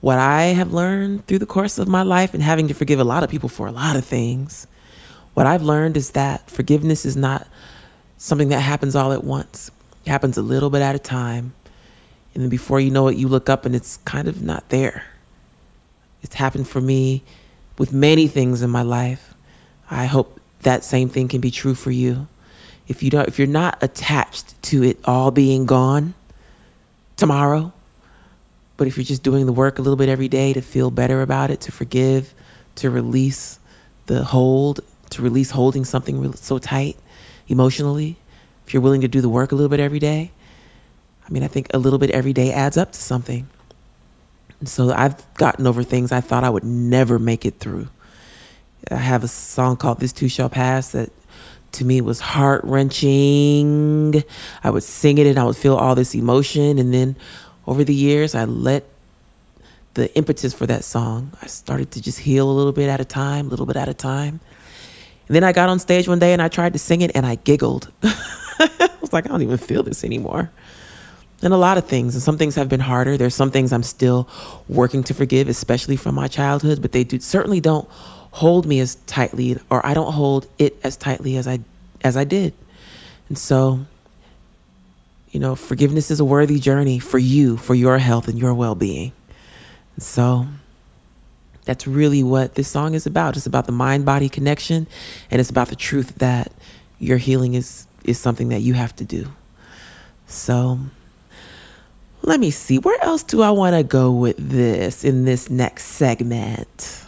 What I have learned through the course of my life and having to forgive a lot of people for a lot of things, what I've learned is that forgiveness is not something that happens all at once. It happens a little bit at a time. And then before you know it, you look up and it's kind of not there. It's happened for me with many things in my life. I hope that same thing can be true for you. If you don't if you're not attached to it all being gone tomorrow, but if you're just doing the work a little bit every day to feel better about it, to forgive, to release the hold, to release holding something so tight emotionally, if you're willing to do the work a little bit every day, I mean, I think a little bit every day adds up to something. And so I've gotten over things I thought I would never make it through. I have a song called This Too Shall Pass that to me was heart wrenching. I would sing it and I would feel all this emotion. And then over the years, I let the impetus for that song, I started to just heal a little bit at a time, a little bit at a time. And then I got on stage one day and I tried to sing it and I giggled. I was like, I don't even feel this anymore and a lot of things. And some things have been harder. There's some things I'm still working to forgive, especially from my childhood, but they do certainly don't hold me as tightly or I don't hold it as tightly as I as I did. And so you know, forgiveness is a worthy journey for you, for your health and your well-being. And so that's really what this song is about. It's about the mind-body connection and it's about the truth that your healing is is something that you have to do. So let me see, where else do I want to go with this in this next segment?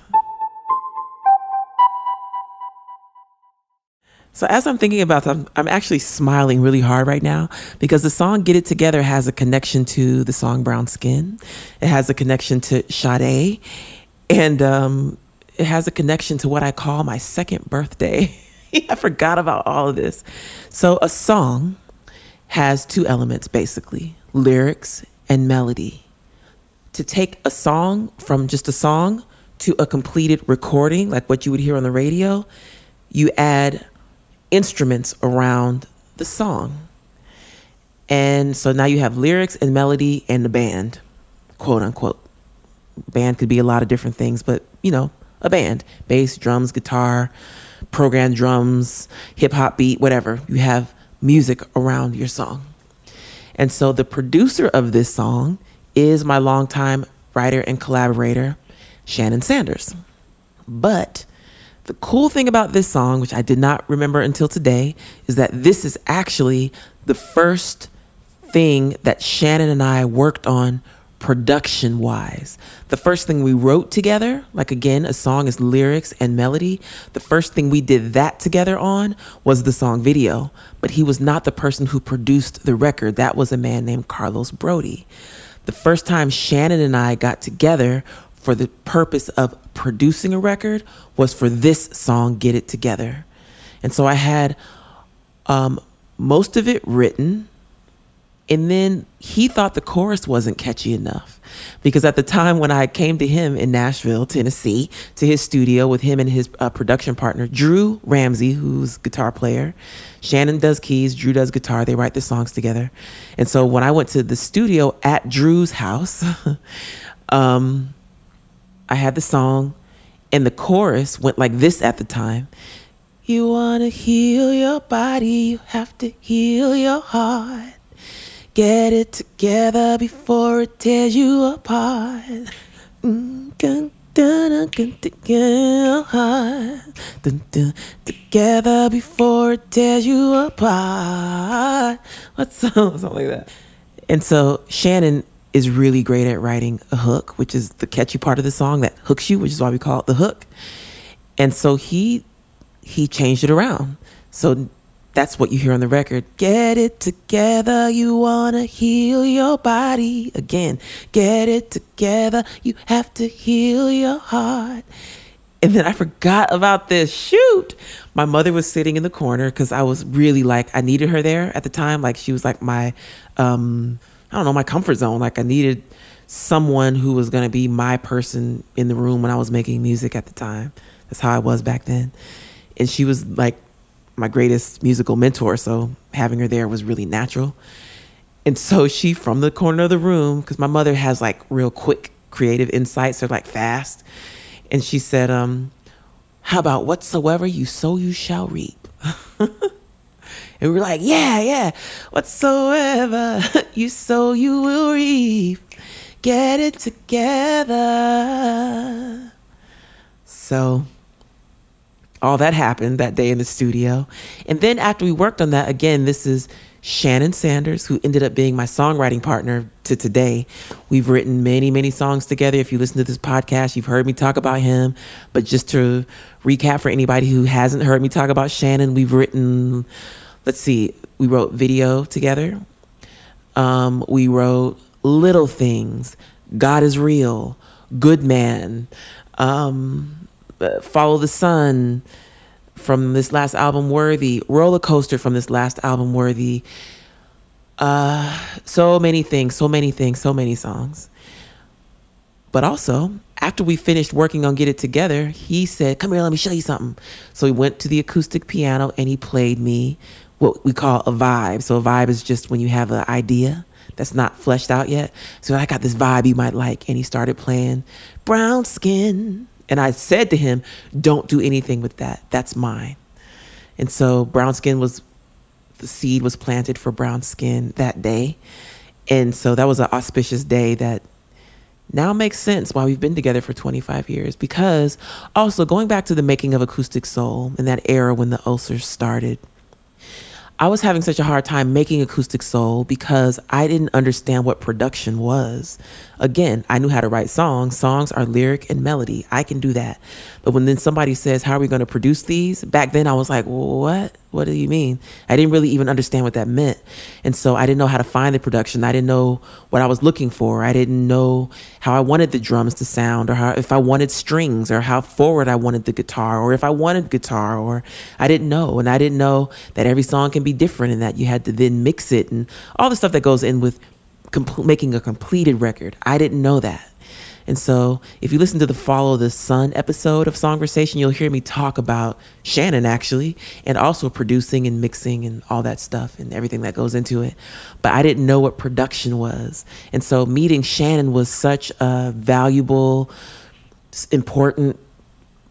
So as I'm thinking about them, I'm actually smiling really hard right now because the song Get It Together has a connection to the song Brown Skin. It has a connection to Sade. And um, it has a connection to what I call my second birthday. I forgot about all of this. So a song has two elements basically lyrics, and melody. To take a song from just a song to a completed recording, like what you would hear on the radio, you add instruments around the song. And so now you have lyrics and melody and the band, quote unquote. Band could be a lot of different things, but you know, a band bass, drums, guitar, programmed drums, hip hop beat, whatever. You have music around your song. And so the producer of this song is my longtime writer and collaborator, Shannon Sanders. But the cool thing about this song, which I did not remember until today, is that this is actually the first thing that Shannon and I worked on production wise. The first thing we wrote together, like again, a song is lyrics and melody. The first thing we did that together on was the song video, but he was not the person who produced the record. That was a man named Carlos Broady. The first time Shannon and I got together for the purpose of producing a record was for this song, Get It Together. And so I had um, most of it written and then he thought the chorus wasn't catchy enough because at the time when I came to him in Nashville, Tennessee, to his studio with him and his uh, production partner, Drew Ramsey, who's guitar player, Shannon does keys, Drew does guitar. They write the songs together. And so when I went to the studio at Drew's house, um, I had the song and the chorus went like this at the time You wanna heal your body, you have to heal your heart. Get it together before it tears you apart. Mm, together, before it tears you apart. What's something like that? And so Shannon is really great at writing a hook, which is the catchy part of the song that hooks you, which is why we call it the hook. And so he he changed it around. So that's what you hear on the record. Get it together. You want to heal your body. Again, get it together. You have to heal your heart. And then I forgot about this. Shoot. My mother was sitting in the corner because I was really like, I needed her there at the time. Like, she was like my, um, I don't know, my comfort zone. Like, I needed someone who was going to be my person in the room when I was making music at the time. That's how I was back then. And she was like my greatest musical mentor. So having her there was really natural. And so she, from the corner of the room, because my mother has like real quick creative insights, they're like fast. And she said, um, How about whatsoever you sow, you shall reap? and we were like, Yeah, yeah, whatsoever you sow, you will reap. Get it together. So all that happened that day in the studio. And then after we worked on that, again, this is Shannon Sanders, who ended up being my songwriting partner to today. We've written many, many songs together. If you listen to this podcast, you've heard me talk about him. But just to recap for anybody who hasn't heard me talk about Shannon, we've written, let's see, we wrote Video together. Um, we wrote Little Things, God is Real, Good Man. Um, uh, Follow the Sun from this last album, Worthy, Roller Coaster from this last album, Worthy. Uh, so many things, so many things, so many songs. But also, after we finished working on Get It Together, he said, Come here, let me show you something. So he went to the acoustic piano and he played me what we call a vibe. So a vibe is just when you have an idea that's not fleshed out yet. So I got this vibe you might like. And he started playing Brown Skin and I said to him, don't do anything with that. That's mine. And so brown skin was, the seed was planted for brown skin that day. And so that was an auspicious day that now makes sense why we've been together for 25 years. Because also going back to the making of Acoustic Soul in that era when the ulcers started, I was having such a hard time making Acoustic Soul because I didn't understand what production was. Again, I knew how to write songs. Songs are lyric and melody. I can do that. But when then somebody says, How are we going to produce these? Back then I was like, What? What do you mean? I didn't really even understand what that meant. And so I didn't know how to find the production. I didn't know what I was looking for. I didn't know how I wanted the drums to sound or how if I wanted strings or how forward I wanted the guitar or if I wanted guitar or I didn't know. And I didn't know that every song can be different and that you had to then mix it and all the stuff that goes in with making a completed record. I didn't know that. And so, if you listen to the Follow the Sun episode of Songversation, you'll hear me talk about Shannon actually, and also producing and mixing and all that stuff and everything that goes into it. But I didn't know what production was. And so, meeting Shannon was such a valuable, important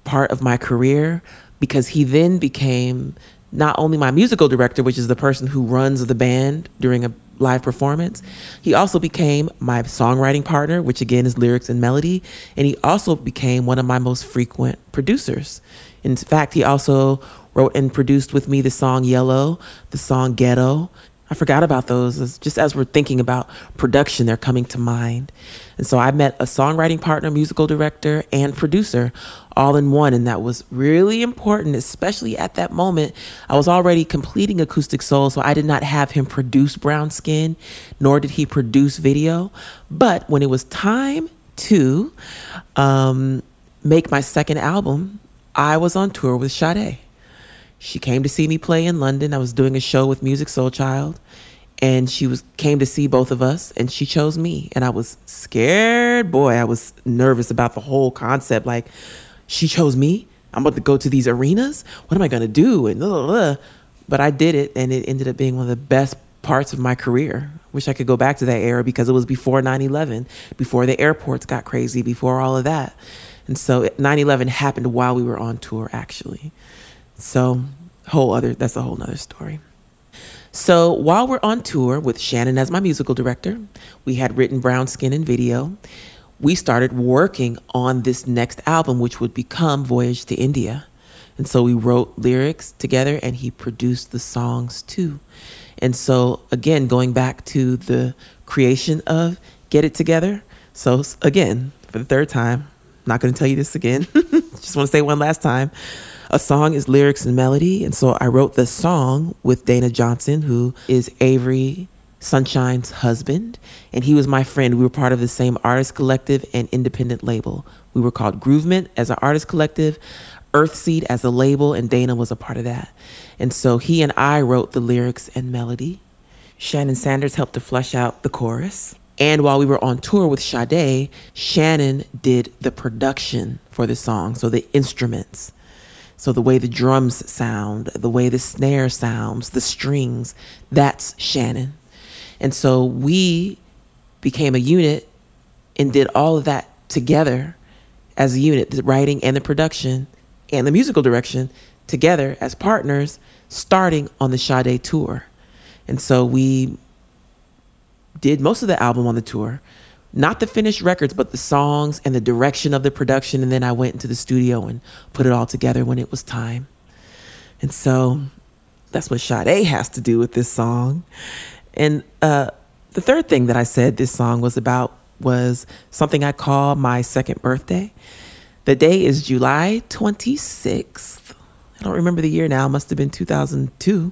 part of my career because he then became not only my musical director, which is the person who runs the band during a live performance. He also became my songwriting partner, which again is lyrics and melody. And he also became one of my most frequent producers. In fact, he also wrote and produced with me the song Yellow, the song Ghetto, I forgot about those. Just as we're thinking about production, they're coming to mind. And so I met a songwriting partner, musical director, and producer all in one. And that was really important, especially at that moment. I was already completing Acoustic Soul, so I did not have him produce Brown Skin, nor did he produce video. But when it was time to um, make my second album, I was on tour with Sade. She came to see me play in London. I was doing a show with Musiq Soulchild, and she was came to see both of us, and she chose me. And I was scared, boy. I was nervous about the whole concept. Like, she chose me. I'm about to go to these arenas. What am I gonna do? And blah, blah, blah. but I did it, and it ended up being one of the best parts of my career. Wish I could go back to that era because it was before 9/11, before the airports got crazy, before all of that. And so 9/11 happened while we were on tour, actually. So, whole other, that's a whole nother story. So, while we're on tour with Shannon as my musical director, we had written Brown Skin and video. We started working on this next album, which would become Voyage to India. And so we wrote lyrics together and he produced the songs too. And so, again, going back to the creation of Get It Together. So, again, for the third time, not going to tell you this again. Just want to say one last time. A song is lyrics and melody. And so I wrote the song with Dana Johnson, who is Avery Sunshine's husband. And he was my friend. We were part of the same artist collective and independent label. We were called Groovement as an artist collective, Earthseed as a label, and Dana was a part of that. And so he and I wrote the lyrics and melody. Shannon Sanders helped to flesh out the chorus. And while we were on tour with Sade, Shannon did the production for the song, so the instruments. So the way the drums sound, the way the snare sounds, the strings, that's Shannon. And so we became a unit and did all of that together as a unit, the writing and the production and the musical direction together as partners starting on the Sade tour. And so we did most of the album on the tour. Not the finished records, but the songs and the direction of the production. And then I went into the studio and put it all together when it was time. And so that's what Sade has to do with this song. And uh, the third thing that I said this song was about was something I call my second birthday. The day is July 26th. I don't remember the year now, must have been 2002.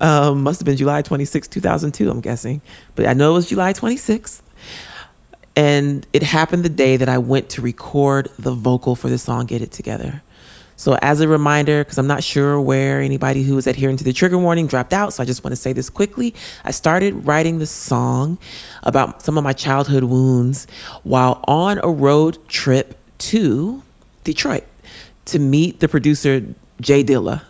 Um, must have been July 26, 2002, I'm guessing. But I know it was July 26th. And it happened the day that I went to record the vocal for the song Get It Together. So, as a reminder, because I'm not sure where anybody who was adhering to the trigger warning dropped out, so I just want to say this quickly. I started writing the song about some of my childhood wounds while on a road trip to Detroit to meet the producer, J Dilla,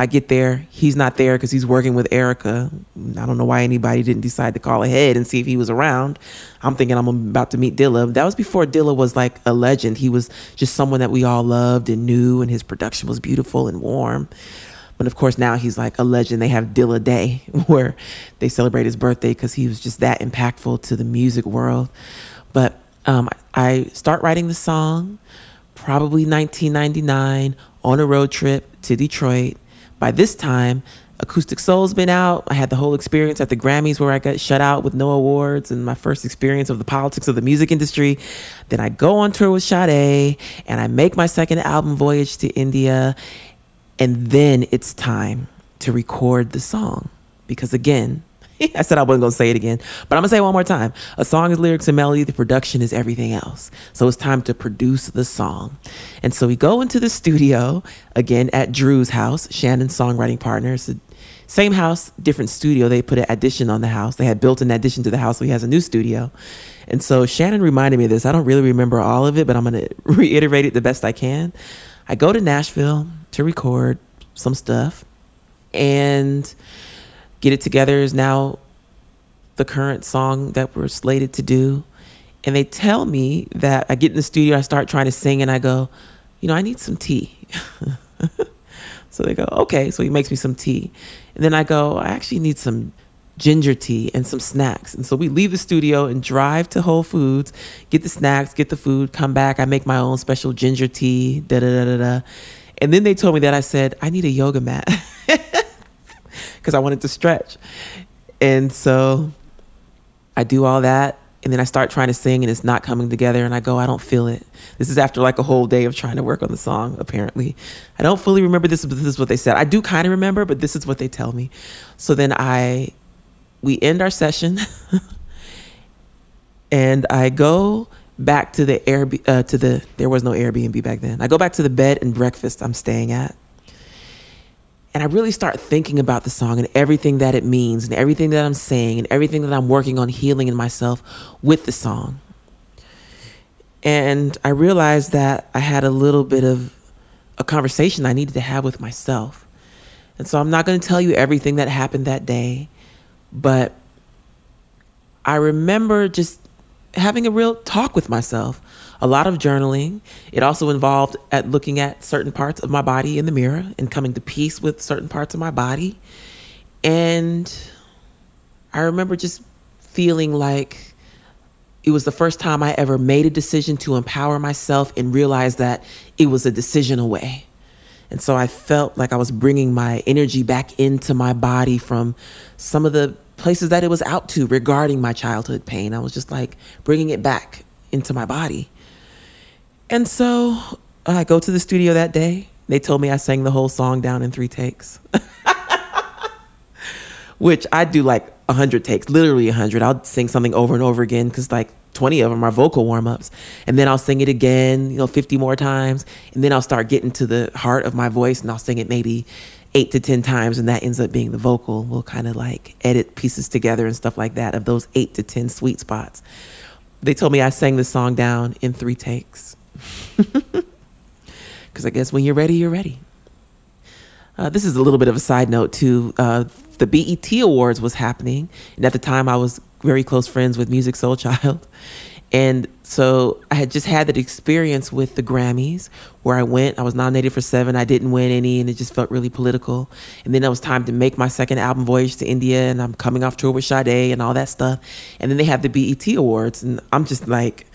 I get there, he's not there because he's working with Erykah. I don't know why anybody didn't decide to call ahead and see if he was around. I'm thinking I'm about to meet Dilla. That was before Dilla was like a legend. He was just someone that we all loved and knew, and his production was beautiful and warm. But of course, now he's like a legend. They have Dilla Day where they celebrate his birthday because he was just that impactful to the music world. But um, I start writing the song probably 1999 on a road trip to Detroit by this time, Acoustic Soul's been out. I had the whole experience at the Grammys where I got shut out with no awards and my first experience of the politics of the music industry. Then I go on tour with Sade and I make my second album, Voyage to India. And then it's time to record the song. Because again, I said I wasn't going to say it again, but I'm going to say it one more time. A song is lyrics and melody, the production is everything else. So it's time to produce the song. And so we go into the studio again at Drew's house, Shannon's songwriting partner. It's the same house, different studio. They put an addition on the house. They had built an addition to the house, so he has a new studio. And so Shannon reminded me of this. I don't really remember all of it, but I'm going to reiterate it the best I can. I go to Nashville to record some stuff. And Get It Together is now the current song that we're slated to do. And they tell me that I get in the studio, I start trying to sing, and I go, you know, I need some tea. so they go, okay. So he makes me some tea. And then I go, I actually need some ginger tea and some snacks. And so we leave the studio and drive to Whole Foods, get the snacks, get the food, come back. I make my own special ginger tea, da da da da da. And then they told me that I said, I need a yoga mat. because I wanted to stretch. And so I do all that. And then I start trying to sing and it's not coming together. And I go, I don't feel it. This is after like a whole day of trying to work on the song, apparently. I don't fully remember this, but this is what they said. I do kind of remember, but this is what they tell me. So then I, we end our session and I go back to the Airbnb, uh, to the, there was no Airbnb back then. I go back to the bed and breakfast I'm staying at and I really start thinking about the song and everything that it means and everything that I'm saying and everything that I'm working on healing in myself with the song. And I realized that I had a little bit of a conversation I needed to have with myself. And so I'm not going to tell you everything that happened that day, but I remember just having a real talk with myself. A lot of journaling. It also involved at looking at certain parts of my body in the mirror and coming to peace with certain parts of my body. And I remember just feeling like it was the first time I ever made a decision to empower myself and realized that it was a decision away. And so I felt like I was bringing my energy back into my body from some of the places that it was out to regarding my childhood pain. I was just like bringing it back into my body. And so uh, I go to the studio that day. They told me I sang the whole song down in three takes, which I do like 100 takes, literally 100. I'll sing something over and over again because like 20 of them are vocal warm ups. And then I'll sing it again, you know, 50 more times. And then I'll start getting to the heart of my voice and I'll sing it maybe eight to 10 times. And that ends up being the vocal. We'll kind of like edit pieces together and stuff like that of those eight to 10 sweet spots. They told me I sang the song down in three takes. Because I guess when you're ready, you're ready. Uh, this is a little bit of a side note to Uh, the BET Awards was happening, and at the time I was very close friends with Musiq Soul Soulchild, and so I had just had that experience with the Grammys where I went. I was nominated for seven. I didn't win any, and it just felt really political. And then it was time to make my second album, Voyage to India, and I'm coming off tour with Sade and all that stuff. And then they have the BET Awards, and I'm just like,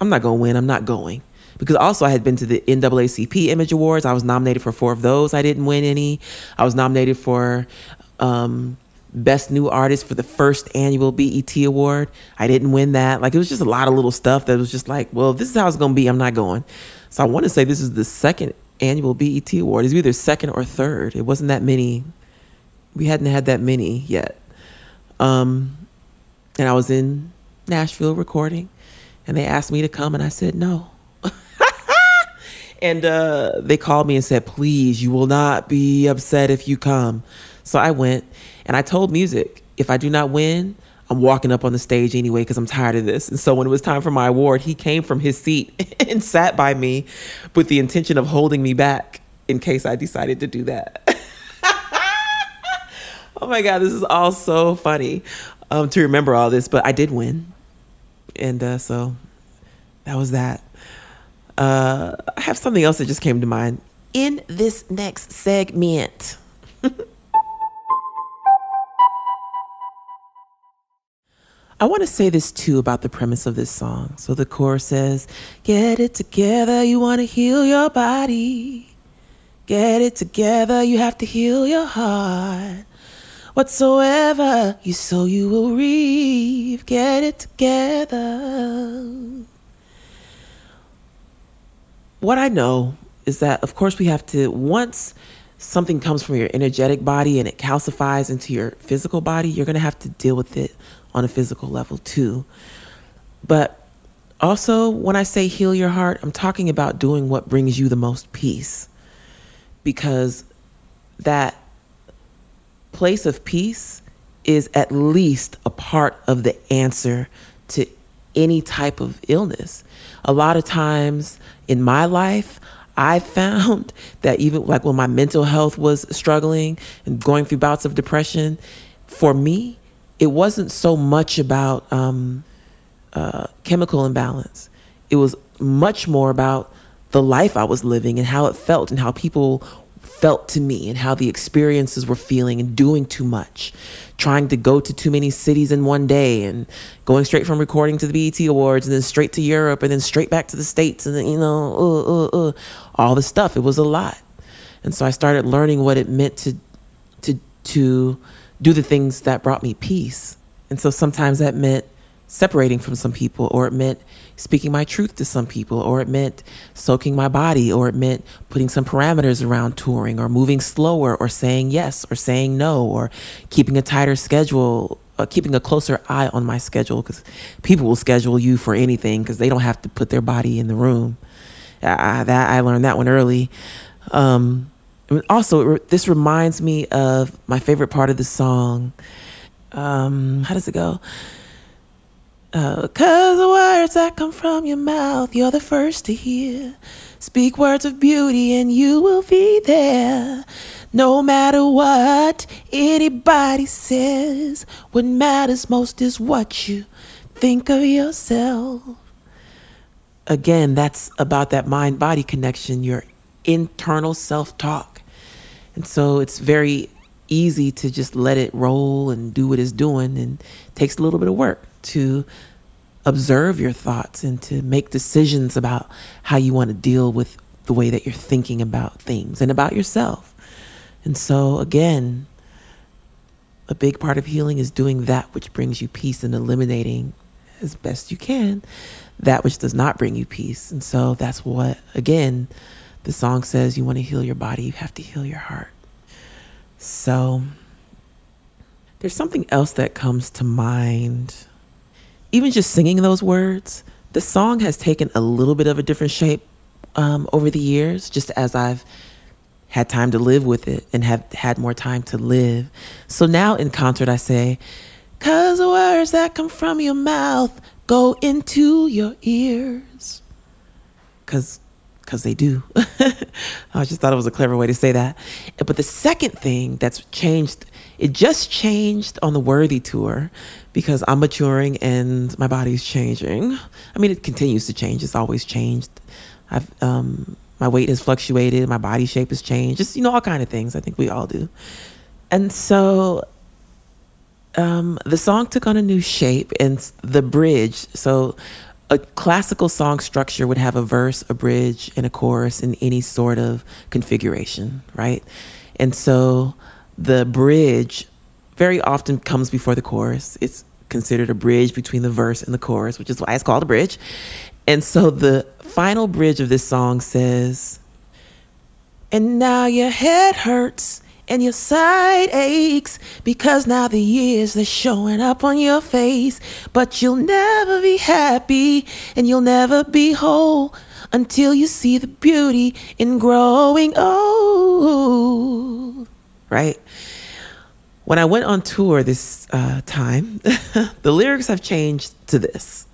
I'm not gonna win. I'm not going because also I had been to the NAACP Image Awards. I was nominated for four of those. I didn't win any. I was nominated for um, Best New Artist for the first annual BET Award. I didn't win that. Like it was just a lot of little stuff that was just like, well, this is how it's going to be. I'm not going. So I want to say this is the second annual BET Award. It's either second or third. It wasn't that many. We hadn't had that many yet. Um, and I was in Nashville recording, and they asked me to come, and I said no. And uh, they called me and said, please, you will not be upset if you come. So I went and I told Musiq, if I do not win, I'm walking up on the stage anyway because I'm tired of this. And so when it was time for my award, he came from his seat and sat by me with the intention of holding me back in case I decided to do that. oh my God, this is all so funny um, to remember all this, but I did win. And uh, so that was that. Uh, I have something else that just came to mind in this next segment. I want to say this too about the premise of this song. So the chorus says, Get it together, you want to heal your body. Get it together, you have to heal your heart. Whatsoever you sow, you will reap. Get it together what I know is that, of course, we have to, once something comes from your energetic body and it calcifies into your physical body, you're going to have to deal with it on a physical level too. But also, when I say heal your heart, I'm talking about doing what brings you the most peace. Because that place of peace is at least a part of the answer to any type of illness. A lot of times in my life, I found that even like when my mental health was struggling and going through bouts of depression, for me, it wasn't so much about um, uh, chemical imbalance. It was much more about the life I was living and how it felt and how people felt to me and how the experiences were feeling and doing too much, trying to go to too many cities in one day and going straight from recording to the BET Awards and then straight to Europe and then straight back to the States and then, you know, uh, uh, uh, all the stuff. It was a lot. And so I started learning what it meant to, to, to do the things that brought me peace. And so sometimes that meant separating from some people, or it meant speaking my truth to some people, or it meant soaking my body, or it meant putting some parameters around touring, or moving slower, or saying yes, or saying no, or keeping a tighter schedule, or keeping a closer eye on my schedule, because people will schedule you for anything because they don't have to put their body in the room. I, that I learned that one early. Um, also, this reminds me of my favorite part of the song. Um, how does it go? Uh, Cause the words that come from your mouth, you're the first to hear. Speak words of beauty and you will be there. No matter what anybody says, what matters most is what you think of yourself. Again, that's about that mind body connection, your internal self talk. And so it's very easy to just let it roll and do what it's doing and it takes a little bit of work to observe your thoughts and to make decisions about how you want to deal with the way that you're thinking about things and about yourself. And so, again, a big part of healing is doing that which brings you peace and eliminating as best you can that which does not bring you peace. And so, that's what, again, the song says you want to heal your body, you have to heal your heart. So, there's something else that comes to mind even just singing those words, the song has taken a little bit of a different shape um, over the years, just as I've had time to live with it and have had more time to live. So now in concert, I say, Cause the words that come from your mouth go into your ears. Cause because they do. I just thought it was a clever way to say that. But the second thing that's changed, it just changed on the Worthy tour because I'm maturing and my body's changing. I mean, it continues to change. It's always changed. I've um, my weight has fluctuated. My body shape has changed. Just you know, all kind of things. I think we all do. And so um, the song took on a new shape and the bridge. So a classical song structure would have a verse, a bridge, and a chorus in any sort of configuration, right? And so the bridge very often comes before the chorus. It's considered a bridge between the verse and the chorus, which is why it's called a bridge. And so the final bridge of this song says, And now your head hurts and your side aches because now the years are showing up on your face. But you'll never be happy and you'll never be whole until you see the beauty in growing old. Right? When I went on tour this uh, time, the lyrics have changed to this.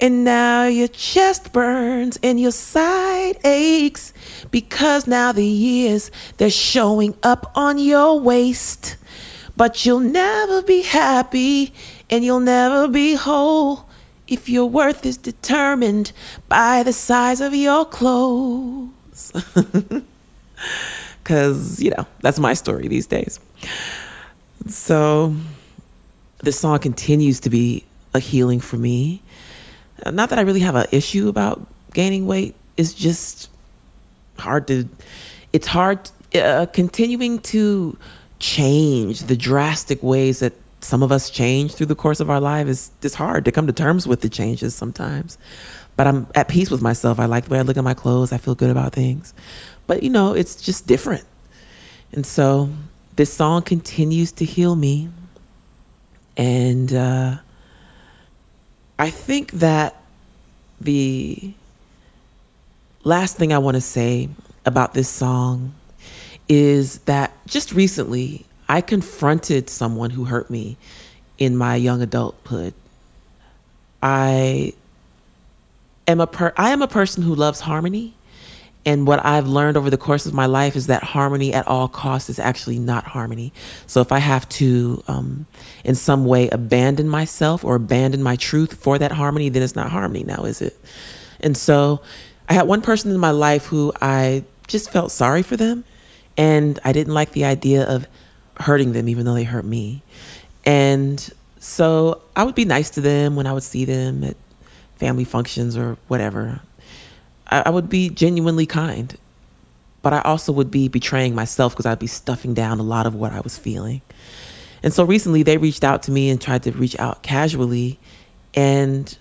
And now your chest burns and your side aches because now the years they're showing up on your waist. But you'll never be happy and you'll never be whole if your worth is determined by the size of your clothes. Because, you know, that's my story these days. So, this song continues to be a healing for me not that I really have an issue about gaining weight. It's just hard to, it's hard uh, continuing to change the drastic ways that some of us change through the course of our life is it's hard to come to terms with the changes sometimes. But I'm at peace with myself. I like the way I look at my clothes. I feel good about things. But you know, it's just different. And so this song continues to heal me. And uh, I think that the last thing I want to say about this song is that just recently I confronted someone who hurt me in my young adulthood. I am a per- I am a person who loves harmony and what I've learned over the course of my life is that harmony at all costs is actually not harmony. So if I have to, um, in some way, abandon myself or abandon my truth for that harmony, then it's not harmony now, is it? And so I had one person in my life who I just felt sorry for them. And I didn't like the idea of hurting them, even though they hurt me. And so I would be nice to them when I would see them at family functions or whatever. I, I would be genuinely kind, but I also would be betraying myself because I'd be stuffing down a lot of what I was feeling. And so recently they reached out to me and tried to reach out casually. And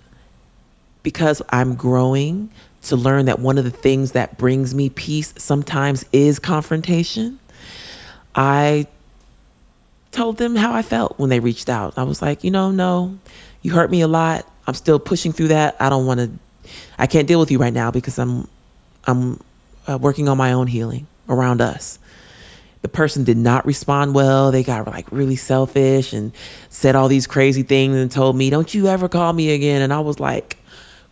because I'm growing to learn that one of the things that brings me peace sometimes is confrontation, I told them how I felt when they reached out. I was like, you know, no, you hurt me a lot. I'm still pushing through that. I don't want to I can't deal with you right now because I'm I'm uh, working on my own healing around us. The person did not respond well. They got like really selfish and said all these crazy things and told me, "Don't you ever call me again." And I was like,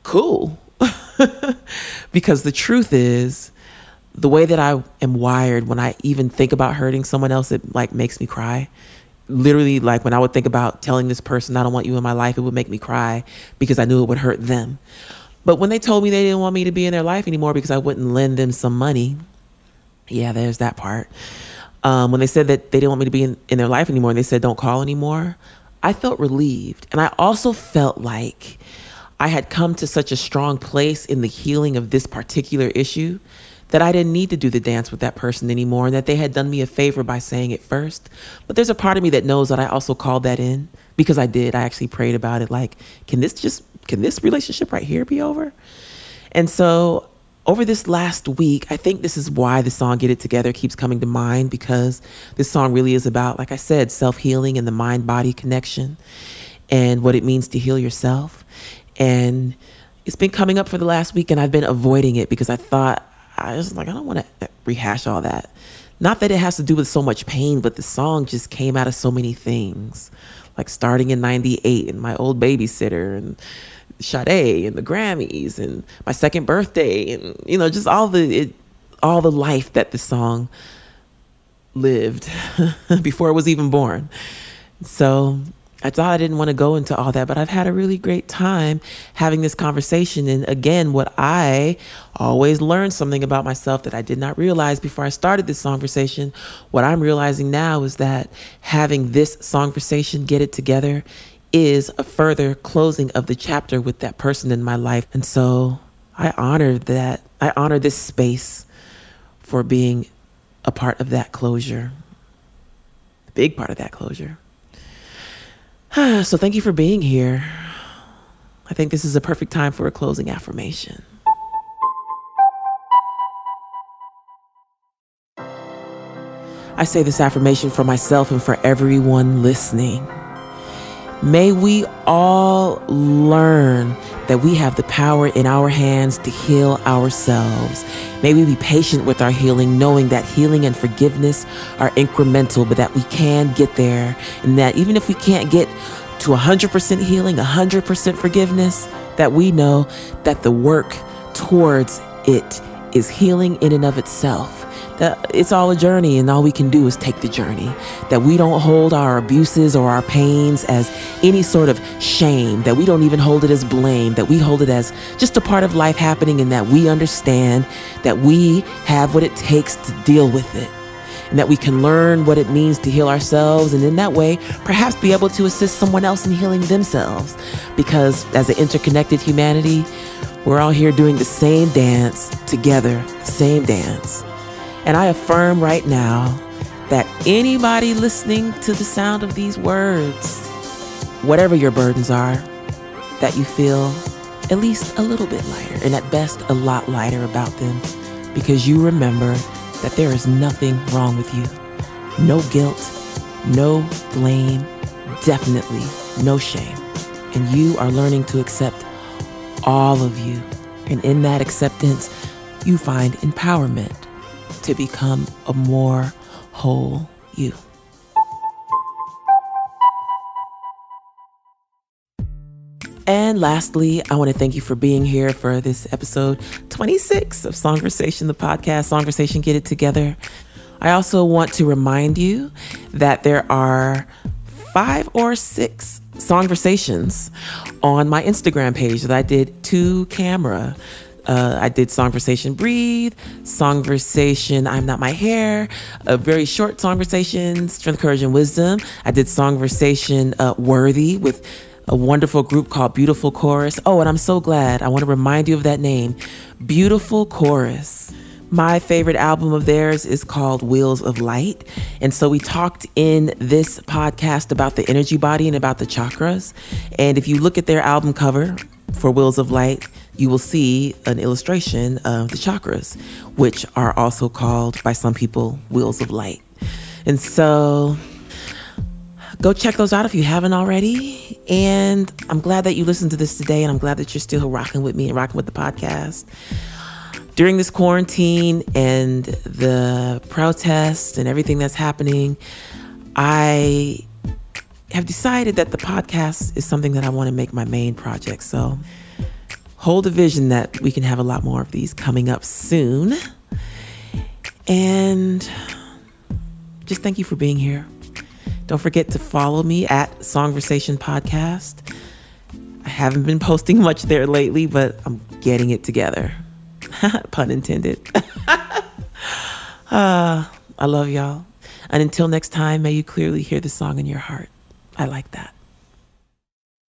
"Cool." because the truth is the way that I am wired when I even think about hurting someone else it like makes me cry literally like when I would think about telling this person I don't want you in my life, it would make me cry because I knew it would hurt them. But when they told me they didn't want me to be in their life anymore because I wouldn't lend them some money, yeah, there's that part. Um, when they said that they didn't want me to be in, in their life anymore and they said don't call anymore, I felt relieved. And I also felt like I had come to such a strong place in the healing of this particular issue that I didn't need to do the dance with that person anymore and that they had done me a favor by saying it first. But there's a part of me that knows that I also called that in because I did. I actually prayed about it like, can this just, can this relationship right here be over? And so over this last week, I think this is why the song Get It Together keeps coming to mind because this song really is about, like I said, self healing and the mind body connection and what it means to heal yourself. And it's been coming up for the last week, and I've been avoiding it because I thought I was like, I don't want to rehash all that. Not that it has to do with so much pain, but the song just came out of so many things. Like starting in 98 and my old babysitter and Sade and the Grammys and my second birthday and you know just all the it, all the life that the song lived before it was even born. So I thought I didn't want to go into all that, but I've had a really great time having this conversation. And again, what I always learned something about myself that I did not realize before I started this conversation. What I'm realizing now is that having this conversation, get it together, is a further closing of the chapter with that person in my life. And so I honor that. I honor this space for being a part of that closure, a big part of that closure. so thank you for being here. I think this is a perfect time for a closing affirmation. I say this affirmation for myself and for everyone listening. May we all learn that we have the power in our hands to heal ourselves. May we be patient with our healing, knowing that healing and forgiveness are incremental, but that we can get there. And that even if we can't get to 100% healing, 100% forgiveness, that we know that the work towards it is healing in and of itself that it's all a journey and all we can do is take the journey. That we don't hold our abuses or our pains as any sort of shame, that we don't even hold it as blame, that we hold it as just a part of life happening and that we understand that we have what it takes to deal with it. And that we can learn what it means to heal ourselves, and in that way, perhaps be able to assist someone else in healing themselves. Because as an interconnected humanity, we're all here doing the same dance together, same dance. And I affirm right now that anybody listening to the sound of these words, whatever your burdens are, that you feel at least a little bit lighter, and at best a lot lighter about them, because you remember that there is nothing wrong with you. No guilt, no blame, definitely no shame. And you are learning to accept all of you. And in that acceptance, you find empowerment to become a more whole you. And lastly, I want to thank you for being here for this episode 26 of Songversation, the podcast, Songversation Get It Together. I also want to remind you that there are five or six songversations on my Instagram page that I did to camera. Uh, I did Songversation Breathe, Songversation I'm Not My Hair, a very short Songversation Strength, Courage, and Wisdom. I did Songversation uh, Worthy with a wonderful group called Beautiful Chorus. Oh, and I'm so glad. I want to remind you of that name Beautiful Chorus. My favorite album of theirs is called Wheels of Light. And so we talked in this podcast about the energy body and about the chakras. And if you look at their album cover for Wheels of Light, you will see an illustration of the chakras, which are also called by some people wheels of light. And so go check those out if you haven't already. And I'm glad that you listened to this today, and I'm glad that you're still rocking with me and rocking with the podcast. During this quarantine and the protests and everything that's happening, I have decided that the podcast is something that I want to make my main project. So, hold a vision that we can have a lot more of these coming up soon. And just thank you for being here. Don't forget to follow me at Songversation Podcast. I haven't been posting much there lately, but I'm getting it together. Pun intended. uh, I love y'all. And until next time, may you clearly hear the song in your heart. I like that.